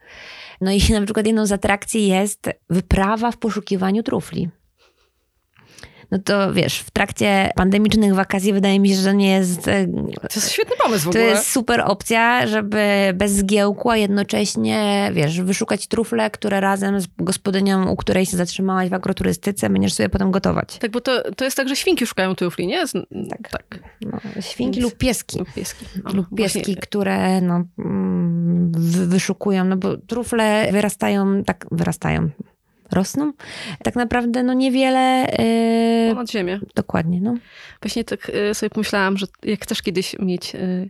No i na przykład jedną z atrakcji jest wyprawa w poszukiwaniu trufli no to wiesz, w trakcie pandemicznych wakacji wydaje mi się, że nie jest... E, to jest świetny pomysł w ogóle. To jest super opcja, żeby bez zgiełku, a jednocześnie, wiesz, wyszukać trufle, które razem z gospodynią, u której się zatrzymałaś w agroturystyce, będziesz sobie potem gotować. Tak, bo to, to jest tak, że świnki szukają trufli, nie? Tak. tak. No, świnki Więc... lub pieski. Lub pieski. O, lub pieski, właśnie. które no, mm, wyszukują, no bo trufle wyrastają, tak wyrastają, rosną. Tak naprawdę no niewiele... Yy, Ponad ziemię. Dokładnie, no. Właśnie tak yy, sobie pomyślałam, że jak chcesz kiedyś mieć... Yy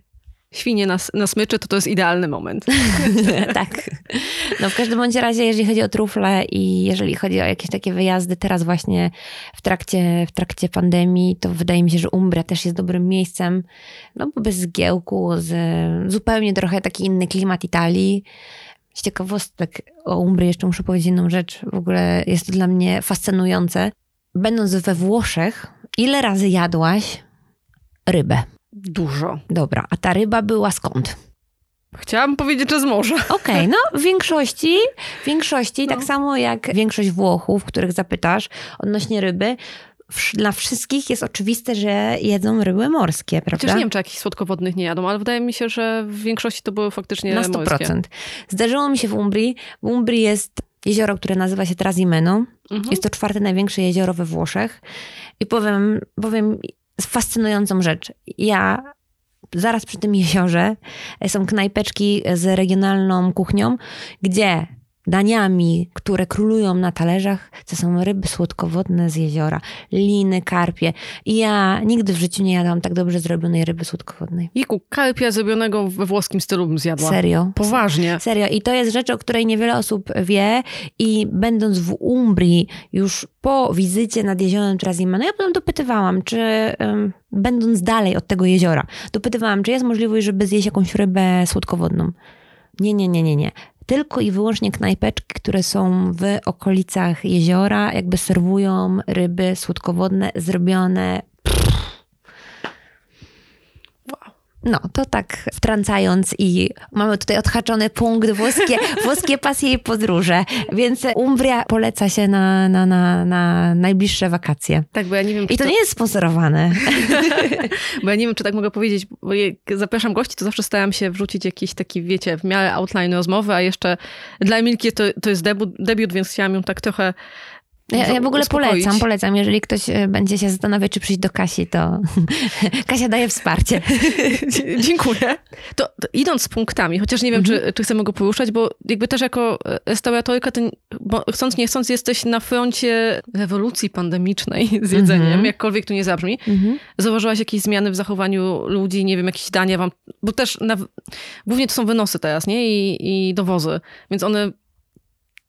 świnie na, na smyczy, to to jest idealny moment. tak. No w każdym bądź razie, jeżeli chodzi o trufle i jeżeli chodzi o jakieś takie wyjazdy teraz właśnie w trakcie, w trakcie pandemii, to wydaje mi się, że Umbria też jest dobrym miejscem, no bo bez zgiełku, z zupełnie trochę taki inny klimat Italii. Z ciekawostek o Umbrii jeszcze muszę powiedzieć jedną rzecz. W ogóle jest to dla mnie fascynujące. Będąc we Włoszech, ile razy jadłaś rybę? Dużo. Dobra, a ta ryba była skąd? Chciałam powiedzieć, że z morza. Okej, okay, no w większości, w większości no. tak samo jak większość Włochów, których zapytasz odnośnie ryby, dla wszystkich jest oczywiste, że jedzą ryby morskie, prawda? Chociaż nie wiem, czy jakichś słodkowodnych nie jadą, ale wydaje mi się, że w większości to były faktycznie Na 100%. Morskie. Zdarzyło mi się w Umbrii. W Umbrii jest jezioro, które nazywa się Trasimeno. Mhm. Jest to czwarte największe jezioro we Włoszech. I powiem, powiem fascynującą rzecz. Ja zaraz przy tym jeziorze są knajpeczki z regionalną kuchnią, gdzie daniami, które królują na talerzach, to są ryby słodkowodne z jeziora, liny, karpie. I ja nigdy w życiu nie jadłam tak dobrze zrobionej ryby słodkowodnej. Iku, karpia zrobionego we włoskim stylu bym zjadła. Serio. Poważnie. Serio. I to jest rzecz, o której niewiele osób wie i będąc w Umbrii już po wizycie nad jeziorem Trasimano, ja potem dopytywałam, czy um, będąc dalej od tego jeziora, dopytywałam, czy jest możliwość, żeby zjeść jakąś rybę słodkowodną. Nie, nie, nie, nie, nie tylko i wyłącznie knajpeczki, które są w okolicach jeziora, jakby serwują ryby słodkowodne zrobione No, to tak wtrącając i mamy tutaj odhaczony punkt włoskie, włoskie pasje i podróże, więc Umbria poleca się na, na, na, na najbliższe wakacje. Tak, bo ja nie wiem, I to, to, nie jest sponsorowane. bo ja nie wiem, czy tak mogę powiedzieć, bo jak zapraszam gości, to zawsze staram się wrzucić jakiś taki, wiecie, w miarę outline rozmowy, a jeszcze dla Emilki to, to jest debiut, debiut, więc chciałam ją tak trochę ja, ja, w ogóle uspokoić. polecam, polecam. Jeżeli ktoś e, będzie się zastanawiać, czy przyjść do Kasi, to Kasia daje wsparcie. Dziękuję. To, to, idąc z punktami, chociaż nie wiem, czy, mhm. czy chcemy go poruszać, bo jakby też jako restauratorka, to chcąc nie chcąc jesteś na froncie rewolucji pandemicznej z jedzeniem, mhm. jakkolwiek tu nie zabrzmi. Mhm. Zauważyłaś jakieś zmiany w zachowaniu ludzi, nie wiem, jakieś dania wam, bo też na, głównie to są wynosy teraz, nie? I, i dowozy, więc one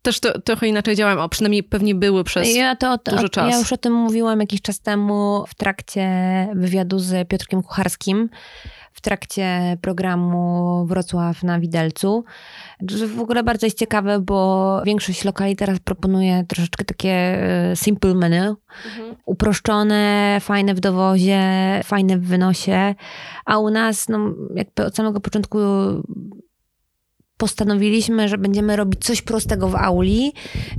też to, trochę inaczej działam, a przynajmniej pewnie były przez ja to, to, duży czas. Ja już o tym mówiłam jakiś czas temu w trakcie wywiadu z Piotrkiem Kucharskim, w trakcie programu Wrocław na Widelcu. W ogóle bardzo jest ciekawe, bo większość lokali teraz proponuje troszeczkę takie e, simple menu. Mhm. Uproszczone, fajne w dowozie, fajne w wynosie. A u nas, no, jakby od samego początku postanowiliśmy, że będziemy robić coś prostego w auli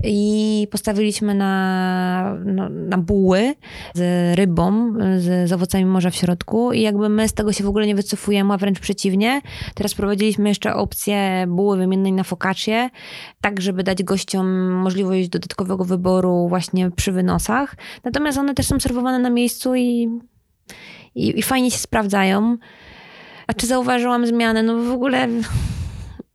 i postawiliśmy na, no, na buły z rybą, z, z owocami morza w środku i jakby my z tego się w ogóle nie wycofujemy, a wręcz przeciwnie. Teraz prowadziliśmy jeszcze opcję buły wymiennej na focaccie, tak żeby dać gościom możliwość dodatkowego wyboru właśnie przy wynosach. Natomiast one też są serwowane na miejscu i, i, i fajnie się sprawdzają. A czy zauważyłam zmianę? No w ogóle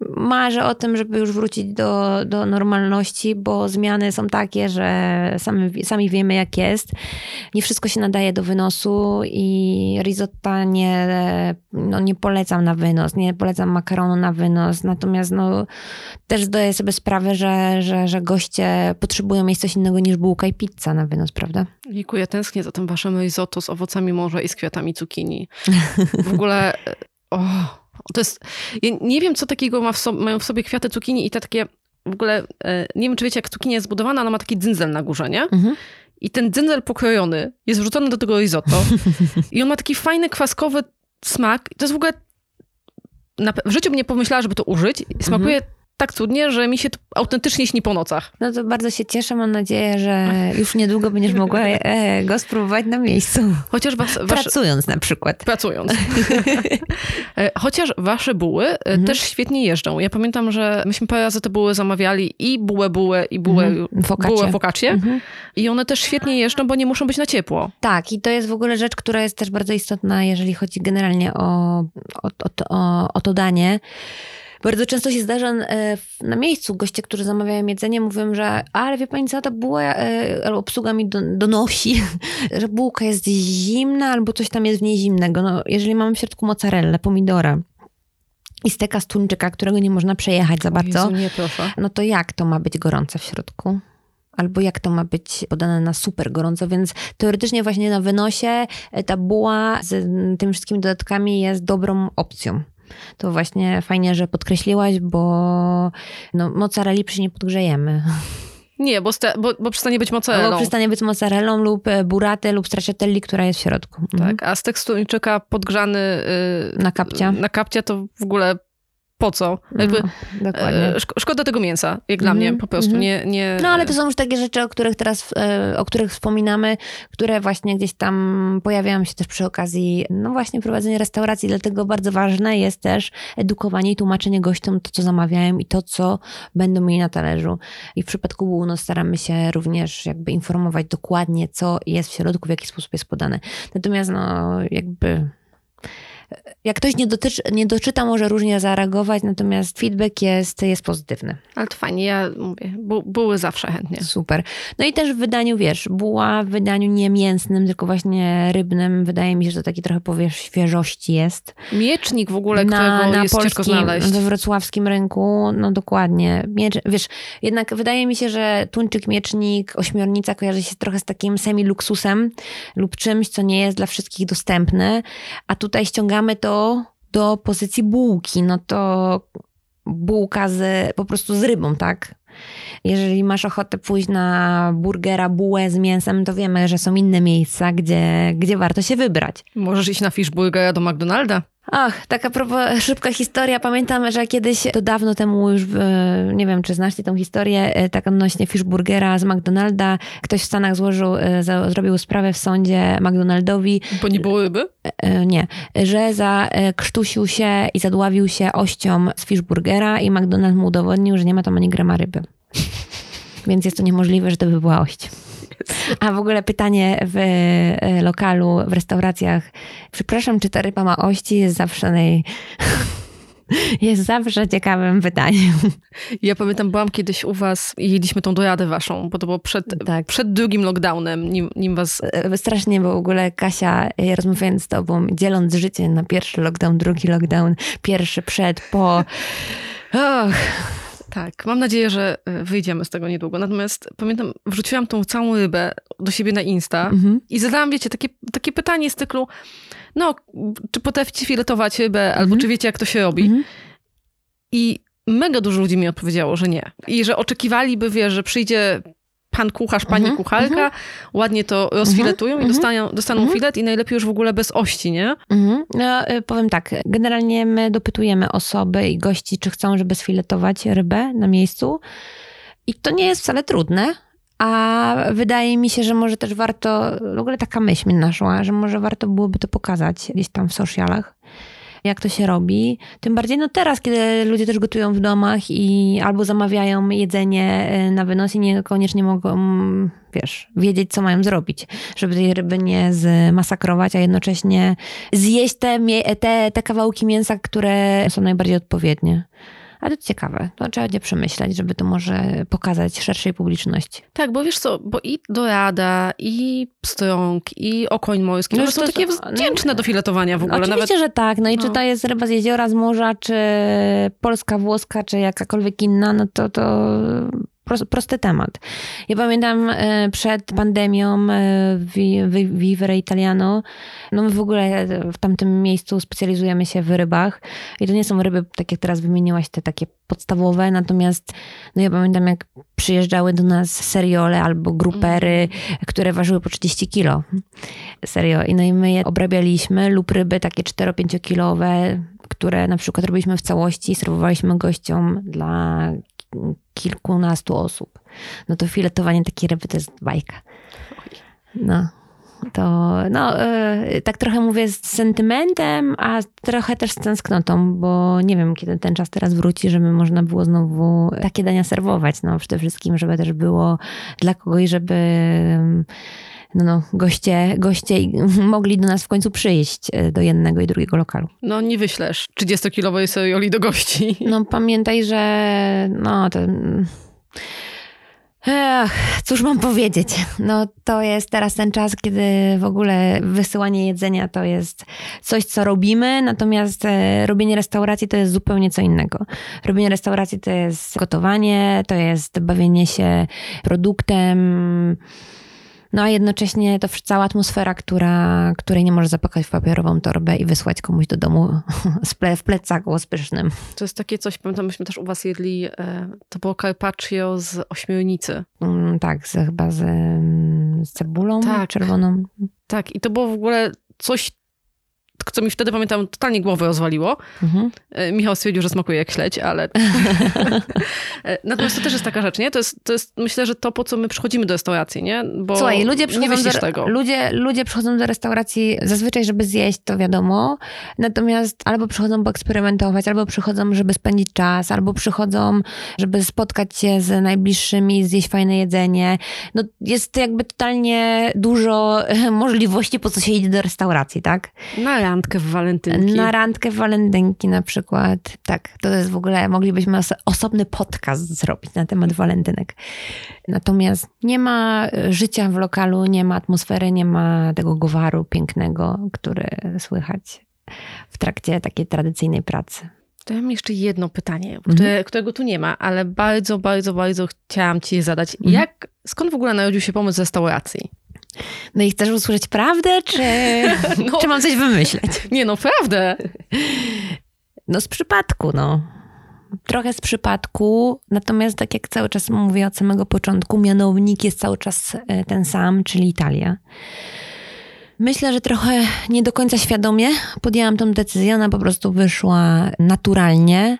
marzę o tym, żeby już wrócić do, do normalności, bo zmiany są takie, że sami, sami wiemy jak jest. Nie wszystko się nadaje do wynosu i risotta nie, no nie polecam na wynos, nie polecam makaronu na wynos, natomiast no, też zdaję sobie sprawę, że, że, że goście potrzebują mieć coś innego niż bułka i pizza na wynos, prawda? Dziękuję, tęsknię za tym waszym risotto z owocami morza i z kwiatami cukinii. W ogóle... Oh to jest, ja nie wiem, co takiego ma w so, mają w sobie kwiaty cukinii i te takie, w ogóle, e, nie wiem, czy wiecie, jak cukinia jest zbudowana, ona ma taki dzyndzel na górze, nie? Mhm. I ten dzyndzel pokrojony jest wrzucony do tego risotto i on ma taki fajny, kwaskowy smak. To jest w ogóle, na, w życiu bym nie pomyślała, żeby to użyć. Smakuje mhm tak cudnie, że mi się to autentycznie śni po nocach. No to bardzo się cieszę, mam nadzieję, że już niedługo będziesz mogła e, go spróbować na miejscu. Chociaż was, Pracując na przykład. Pracując. E, chociaż wasze buły e, mhm. też świetnie jeżdżą. Ja pamiętam, że myśmy parę razy te buły zamawiali i bułę bułę i bułę, mhm. bułę focaccie. Mhm. I one też świetnie jeżdżą, bo nie muszą być na ciepło. Tak i to jest w ogóle rzecz, która jest też bardzo istotna, jeżeli chodzi generalnie o, o, o, o, o to danie bardzo często się zdarza e, na miejscu goście, którzy zamawiają jedzenie, mówią, że ale wie pani co, ta buła e, obsługa mi donosi, że bułka jest zimna albo coś tam jest w niej zimnego. No, jeżeli mamy w środku mozzarellę, pomidora, i steka z tuńczyka, którego nie można przejechać za bardzo, Jezu, nie, no to jak to ma być gorące w środku? Albo jak to ma być podane na super gorąco, więc teoretycznie właśnie na wynosie e, ta buła z tymi wszystkimi dodatkami jest dobrą opcją. To właśnie fajnie, że podkreśliłaś, bo no, mozzarelli przy nie podgrzejemy. Nie, bo, sta, bo, bo, przestanie być mozzarellą. Bo przestanie być mozzarellą lub e, burate lub stracciatelli, która jest w środku. Mhm. Tak, a z tekstu podgrzany yy, na kapcia. Na kapcia to w ogóle po co? Jakby, no, e, szko- szkoda tego mięsa, jak dla mnie, po prostu. mhm. Nie, nie... No ale to są już takie rzeczy, o których teraz, e, o których wspominamy, które właśnie gdzieś tam pojawiają się też przy okazji, no właśnie prowadzenia restauracji, dlatego bardzo ważne jest też edukowanie i tłumaczenie gościom to, co zamawiają i to, co będą mieli na talerzu. I w przypadku bułu no, staramy się również jakby informować dokładnie, co jest w środku, w jaki sposób jest podane. Natomiast no jakby jak ktoś nie, dotyczy, nie doczyta, może różnie zareagować, natomiast feedback jest, jest pozytywny. Ale to fajnie, ja mówię, bu- były zawsze chętnie. Super. No i też w wydaniu, wiesz, buła w wydaniu nie mięsnym, tylko właśnie rybnym. Wydaje mi się, że to taki trochę powiesz świeżości jest. Miecznik w ogóle, którego jest ciężko znaleźć. we wrocławskim rynku, no dokładnie. Miecz, wiesz, jednak wydaje mi się, że tuńczyk, miecznik, ośmiornica kojarzy się trochę z takim semi-luksusem lub czymś, co nie jest dla wszystkich dostępne, a tutaj ściągamy to do pozycji bułki, no to bułka z, po prostu z rybą, tak? Jeżeli masz ochotę pójść na burgera, bułę z mięsem, to wiemy, że są inne miejsca, gdzie, gdzie warto się wybrać. Możesz iść na Fishburgera do McDonalda. Ach, taka propos, szybka historia. Pamiętam, że kiedyś, to dawno temu już, e, nie wiem, czy znasz tę historię, e, tak odnośnie Fishburgera z McDonalda. Ktoś w Stanach złożył, e, zrobił sprawę w sądzie McDonaldowi, Bo nie było ryby? nie, że zakrztusił się i zadławił się ością z Fishburgera i McDonald mu udowodnił, że nie ma tam ani grama ryby. Więc jest to niemożliwe, że to by była ość. A w ogóle pytanie w e, lokalu, w restauracjach. Przepraszam, czy ta ryba ma ości? Jest zawsze naj... Jest zawsze ciekawym pytaniem. Ja pamiętam, byłam kiedyś u was i jedliśmy tą dojadę waszą, bo to było przed, Tak. przed drugim lockdownem, nim, nim was... E, Strasznie, bo w ogóle Kasia, e, rozmawiając z tobą, dzieląc życie na pierwszy lockdown, drugi lockdown, pierwszy przed, po... Och, Tak, mam nadzieję, że y, wyjdziemy z tego niedługo. Natomiast pamiętam, wrzuciłam tą całą rybę do siebie na Insta mhm. i zadałam, wiecie, takie, takie pytanie z cyklu, no, czy potraficie filetować rybę, albo Mhm. czy wiecie, jak to się robi? Mhm. I mega dużo ludzi mi odpowiedziało, że nie. I że oczekiwaliby, wiesz, że przyjdzie pan kucharz, pani Mhm, kucharka, ładnie to rozfiletują i mhm, dostaną, dostaną mhm. filet i najlepiej już w ogóle bez ości, nie? Mhm. No, y, powiem tak, generalnie my dopytujemy osoby i gości, czy chcą, żeby sfiletować rybę na miejscu. I to nie jest wcale trudne. A wydaje mi się, że może też warto, w ogóle taka myśl mi naszła, że może warto byłoby to pokazać gdzieś tam w socialach, jak to się robi. Tym bardziej no teraz, kiedy ludzie też gotują w domach i albo zamawiają jedzenie y, na wynos i niekoniecznie mogą, wiesz, wiedzieć, co mają zrobić, żeby tej ryby nie zmasakrować, a jednocześnie zjeść te, te, te kawałki mięsa, które są najbardziej odpowiednie. Ale to ciekawe, to trzeba będzie przemyśleć, żeby to może pokazać szerszej publiczności. Tak, bo wiesz co, bo i dorada, i pstrąg, i okoń morski, No no już są to takie no- wdzięczne do filetowania w ogóle. Oczywiście, Nawet że tak. No i czy no. to jest ryba z jeziora, z morza, czy polska, włoska, czy jakakolwiek inna, no to to prosty temat. Ja pamiętam e, przed pandemią e, Vi- Vi- Vivere Italiano, no my w ogóle w tamtym miejscu specjalizujemy się w rybach i to nie są ryby, tak jak teraz wymieniłaś, te takie podstawowe, natomiast no ja pamiętam jak przyjeżdżały do nas seriole albo grupery, które ważyły po 30 kilo. Serio. I no i my je obrabialiśmy lub ryby takie 4-5 kilowe, które na przykład robiliśmy w całości i serwowaliśmy gościom dla kilkunastu osób. No to filetowanie takiej ryby to jest bajka. No. To, no, e, tak trochę mówię z sentymentem, a trochę też z tęsknotą, bo nie wiem, kiedy ten czas teraz wróci, żeby można było znowu takie dania serwować. No, przede wszystkim, żeby też było dla kogoś, żeby no, no, goście, goście mogli do nas w końcu przyjść e, do jednego i drugiego lokalu. no nie wyślesz 30-kilowej serioli do gości. No pamiętaj, że no to... Ech, cóż mam powiedzieć? No to jest teraz ten czas, kiedy w ogóle wysyłanie jedzenia to jest coś, co robimy, natomiast e, robienie restauracji to jest zupełnie co innego. Robienie restauracji to jest gotowanie, to jest bawienie się produktem, no a jednocześnie to cała atmosfera, która, której nie możesz zapakać w papierową torbę i wysłać komuś do domu w plecaku z pysznym. To jest takie coś, pamiętam, myśmy też u was jedli, e, to było carpaccio z ośmiornicy. Mm, tak, z, chyba z, mm, z cebulą Tak. czerwoną. Tak, i to było w ogóle coś co mi wtedy, pamiętam, totalnie głowę rozwaliło. Mhm. E, Michał stwierdził, że smakuje jak śledź, ale... E, natomiast to też jest taka rzecz, nie? To jest, to jest, myślę, że to, po co my przychodzimy do restauracji, nie? Bo Słuchaj, ludzie przychodzą, do, tego. Ludzie, ludzie przychodzą do restauracji zazwyczaj, żeby zjeść, to wiadomo. Natomiast albo przychodzą poeksperymentować, albo przychodzą, żeby spędzić czas, albo przychodzą, żeby spotkać się z najbliższymi, zjeść fajne jedzenie. No jest jakby totalnie dużo możliwości, po co się idzie do restauracji, tak? Na randkę w walentynki. Na randkę w walentynki na przykład. Tak, to jest w ogóle, moglibyśmy osobny podcast zrobić na temat walentynek. Natomiast nie ma życia w lokalu, nie ma atmosfery, nie ma tego gwaru pięknego, który słychać w trakcie takiej tradycyjnej pracy. To ja mam jeszcze jedno pytanie, mhm. które, którego tu nie ma, ale bardzo, bardzo, bardzo chciałam ci je zadać. Mhm. Jak, skąd w ogóle narodził się pomysł restauracji? No i chcesz usłyszeć prawdę, czy, no, czy mam coś wymyśleć? Nie no, prawdę. No z przypadku, no. Trochę z przypadku, natomiast tak jak cały czas mówię od samego początku, mianownik jest cały czas e, ten sam, czyli Italia. Myślę, że trochę nie do końca świadomie podjęłam tą decyzję, ona po prostu wyszła naturalnie.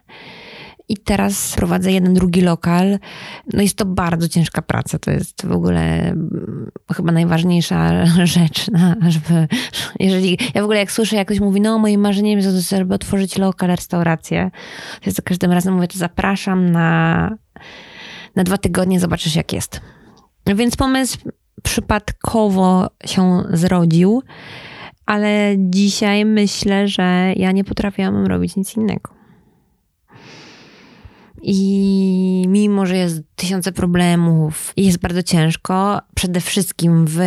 I teraz prowadzę jeden, drugi lokal. No jest to bardzo ciężka praca. To jest w ogóle mm, chyba najważniejsza rzecz, żeby, jeżeli, ja w ogóle jak słyszę, jak ktoś mówi, no moim marzeniem jest, żeby otworzyć lokal, restaurację, to jest za każdym razem mówię, to zapraszam na, na dwa tygodnie, zobaczysz jak jest. Więc pomysł przypadkowo się zrodził, ale dzisiaj myślę, że ja nie potrafiłam robić nic innego. I mimo, że jest tysiące problemów i jest bardzo ciężko, przede wszystkim w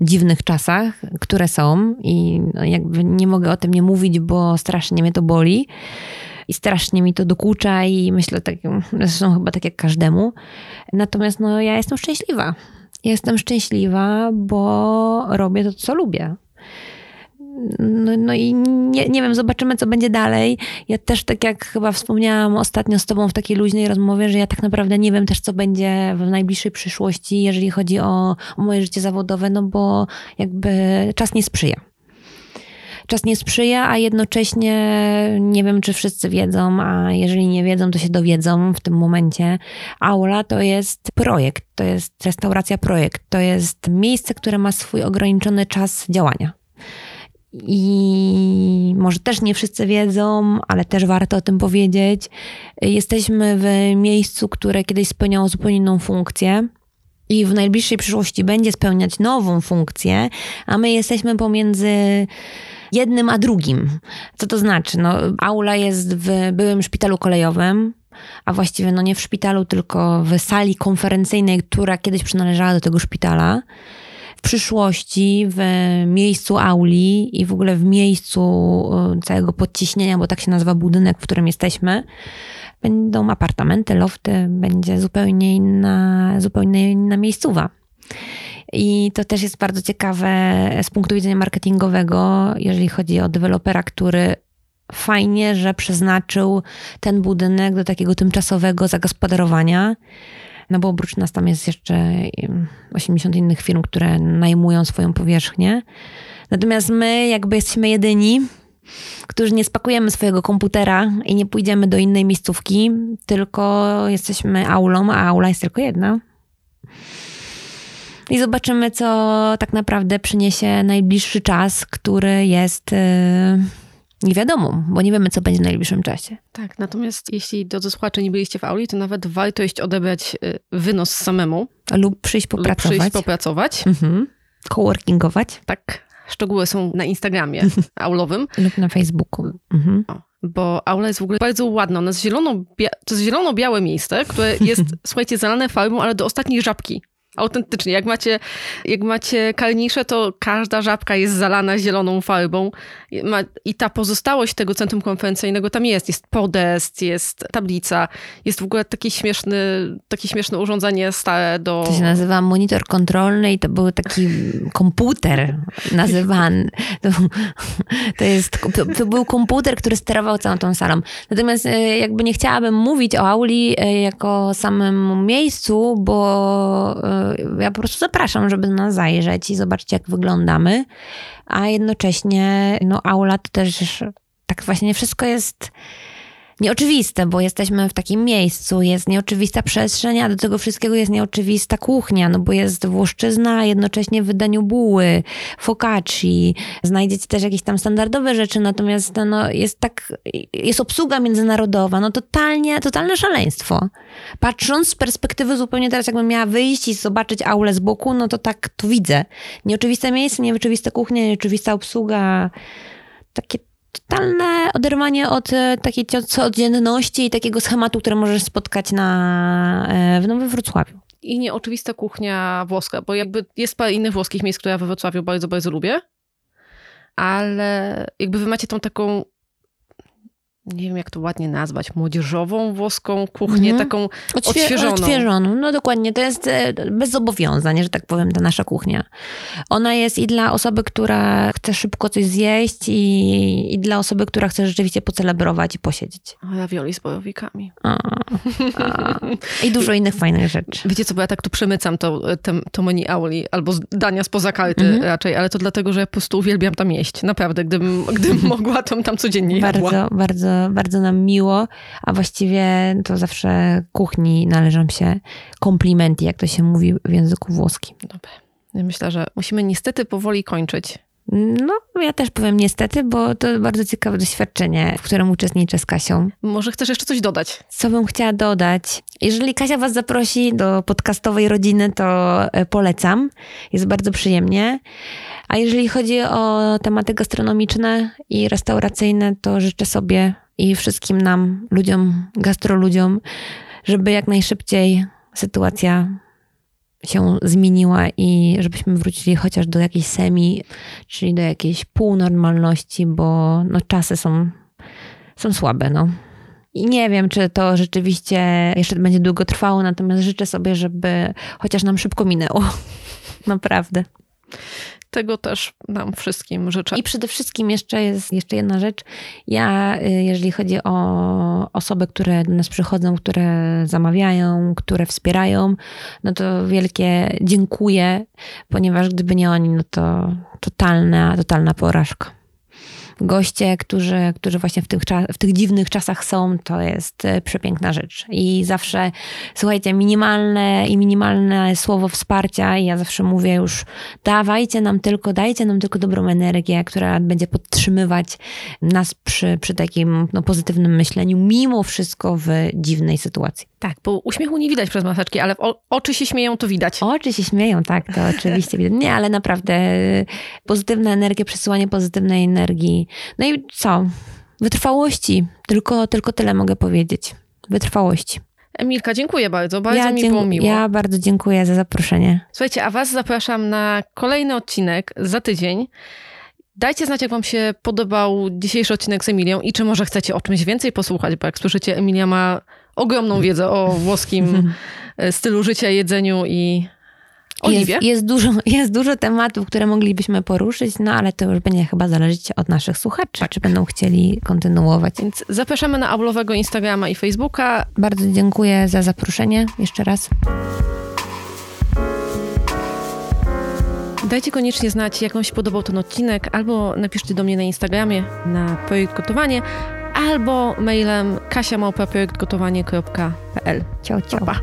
dziwnych czasach, które są, i no jakby nie mogę o tym nie mówić, bo strasznie mnie to boli i strasznie mi to dokucza, i myślę, tak, zresztą chyba tak jak każdemu. Natomiast no, ja jestem szczęśliwa. Jestem szczęśliwa, bo robię to, co lubię. No, no i nie, nie wiem, zobaczymy, co będzie dalej. Ja też, tak jak chyba wspomniałam ostatnio z Tobą w takiej luźnej rozmowie, że ja tak naprawdę nie wiem też, co będzie w najbliższej przyszłości, jeżeli chodzi o, o moje życie zawodowe, no bo jakby czas nie sprzyja czas nie sprzyja, a jednocześnie nie wiem, czy wszyscy wiedzą, a jeżeli nie wiedzą, to się dowiedzą w tym momencie. Aula to jest projekt, to jest restauracja projekt, to jest miejsce, które ma swój ograniczony czas działania. I może też nie wszyscy wiedzą, ale też warto o tym powiedzieć. Jesteśmy w miejscu, które kiedyś spełniało zupełnie inną funkcję i w najbliższej przyszłości będzie spełniać nową funkcję, a my jesteśmy pomiędzy jednym a drugim. Co to znaczy? No, aula jest w byłym szpitalu kolejowym, a właściwie no nie w szpitalu, tylko w sali konferencyjnej, która kiedyś przynależała do tego szpitala w przyszłości w miejscu auli i w ogóle w miejscu e, całego podciśnienia, bo tak się nazywa budynek, w którym jesteśmy, będą apartamenty, lofty, będzie zupełnie inna, zupełnie inna miejscowa. I to też jest bardzo ciekawe z punktu widzenia marketingowego, jeżeli chodzi o dewelopera, który fajnie, że przeznaczył ten budynek do takiego tymczasowego zagospodarowania no bo oprócz nas tam jest jeszcze 80 innych firm, które najmują swoją powierzchnię. Natomiast my jakby jesteśmy jedyni, którzy nie spakujemy swojego komputera i nie pójdziemy do innej miejscówki, tylko jesteśmy aulą, a aula jest tylko jedna. I zobaczymy, co tak naprawdę przyniesie najbliższy czas, który jest. Yy nie wiadomo, bo nie wiemy, co będzie w najbliższym czasie. Tak, natomiast jeśli drodzy słuchacze nie byliście w auli, to nawet wartość odebrać y, wynos samemu. Lub przyjść popracować. Lub przyjść popracować. Mhm. Coworkingować. Tak. Szczegóły są na Instagramie aulowym. Lub na Facebooku. Mhm. O, bo aula jest w ogóle bardzo ładna. Ona jest zielono, to jest zielono-białe miejsce, które jest, słuchajcie, zalane farbą, ale do ostatniej żabki. Autentycznie, jak macie, jak macie kalnisze, to każda żabka jest zalana zieloną farbą i ta pozostałość tego centrum konferencyjnego tam jest. Jest podest, jest tablica, jest w ogóle taki śmieszny, takie śmieszne urządzenie stare do... To się nazywa monitor kontrolny i to był taki komputer nazywany. To, to, jest, to był komputer, który sterował całą tą salą. Natomiast e, jakby nie chciałabym mówić o auli e, jako samym miejscu, bo e, ja po prostu zapraszam, żeby do nas zajrzeć i zobaczyć, jak wyglądamy. A jednocześnie, no, aula to też tak właśnie wszystko jest nieoczywiste, bo jesteśmy w takim miejscu, jest nieoczywista przestrzeń, a do tego wszystkiego jest nieoczywista kuchnia, no bo jest włoszczyzna, jednocześnie w wydaniu buły, focacci, znajdziecie też jakieś tam standardowe rzeczy, natomiast no, jest tak, jest obsługa międzynarodowa, no totalnie, totalne szaleństwo. Patrząc z perspektywy zupełnie teraz, jakbym miała wyjść i zobaczyć aulę z boku, no to tak to widzę. Nieoczywiste miejsce, nieoczywista kuchnia, nieoczywista obsługa, takie totalne oderwanie od e, takiej codzienności i takiego schematu, który możesz spotkać na, e, w Nowym Wrocławiu. I nieoczywista kuchnia włoska, bo jakby jest parę innych włoskich miejsc, które ja we Wrocławiu bardzo, bardzo lubię, ale jakby wy macie tą taką nie wiem jak to ładnie nazwać, młodzieżową włoską kuchnię, mhm. taką Odświe odświeżoną. Odświeżoną, no dokładnie. To jest e, bez zobowiązań, że tak powiem, ta nasza kuchnia. Ona jest i dla osoby, która chce szybko coś zjeść i, i dla osoby, która chce rzeczywiście pocelebrować i posiedzieć. Ravioli z bojowikami. A, a. I dużo innych fajnych rzeczy. Wiecie co, bo ja tak tu przemycam to, to, to menu auli, albo dania spoza karty mhm. raczej, ale to dlatego, że ja po prostu uwielbiam tam jeść. Naprawdę, gdybym, gdybym mogła, to tam codziennie jadła. bardzo bardzo, nam miło, a właściwie to zawsze kuchni należą się komplimenty, jak to się mówi w języku włoskim. Dobra. Myślę, że musimy niestety powoli kończyć. No, ja też powiem niestety, bo to bardzo ciekawe doświadczenie, w którym uczestniczę z Kasią. Może chcesz jeszcze coś dodać? Co bym chciała dodać? Jeżeli Kasia Was zaprosi do podcastowej rodziny, to e, polecam. Jest bardzo przyjemnie. A jeżeli chodzi o tematy gastronomiczne i restauracyjne, to życzę sobie i wszystkim nam, ludziom, gastroludziom, żeby jak najszybciej sytuacja się zmieniła i żebyśmy wrócili chociaż do jakiejś semi, czyli do jakiejś półnormalności, bo no, czasy są, są słabe. No. I nie wiem, czy to rzeczywiście jeszcze będzie długo trwało, natomiast życzę sobie, żeby chociaż nam szybko minęło. Naprawdę. Tego też nam wszystkim życzę. I przede wszystkim jeszcze jest jeszcze jedna rzecz. Ja, y, jeżeli chodzi o osoby, które do nas przychodzą, które zamawiają, które wspierają, no to wielkie dziękuję, ponieważ gdyby nie oni, no to totalna, totalna porażka goście, którzy, którzy właśnie w tych, w tych dziwnych czasach są, to jest e, przepiękna rzecz. I zawsze, słuchajcie, minimalne i minimalne słowo wsparcia, i ja zawsze mówię już, dawajcie nam tylko, dajcie nam tylko dobrą energię, która będzie podtrzymywać nas przy, przy takim no, pozytywnym myśleniu, mimo wszystko w dziwnej sytuacji. Tak, bo uśmiechu nie widać przez maseczki, ale oczy się śmieją, to widać. Oczy się śmieją, tak, to oczywiście widać. Nie, ale naprawdę e, pozytywna energia, przesyłanie pozytywnej energii, no i co? Wytrwałości. Tylko, tylko tyle mogę powiedzieć. Wytrwałości. Emilka, dziękuję bardzo. Bardzo ja mi było miło. Ja bardzo dziękuję za zaproszenie. Słuchajcie, a Was zapraszam na kolejny odcinek za tydzień. Dajcie znać, jak Wam się podobał dzisiejszy odcinek z Emilią i czy może chcecie o czymś więcej posłuchać, bo jak słyszycie, Emilia ma ogromną wiedzę o włoskim stylu życia, jedzeniu i Oliwie? Jest, jest, dużo, jest dużo tematów, które moglibyśmy poruszyć, no ale to już będzie chyba zależeć od naszych słuchaczy, tak. czy będą chcieli kontynuować. Więc zapraszamy na aulowego Instagrama i Facebooka. Bardzo dziękuję za zaproszenie jeszcze raz. Dajcie koniecznie znać, jak Wam się podobał ten odcinek, albo napiszcie do mnie na Instagramie na projekt gotowanie, albo mailem kasiamałpa.projektgotowanie.pl. Ciao, ciao. Pa.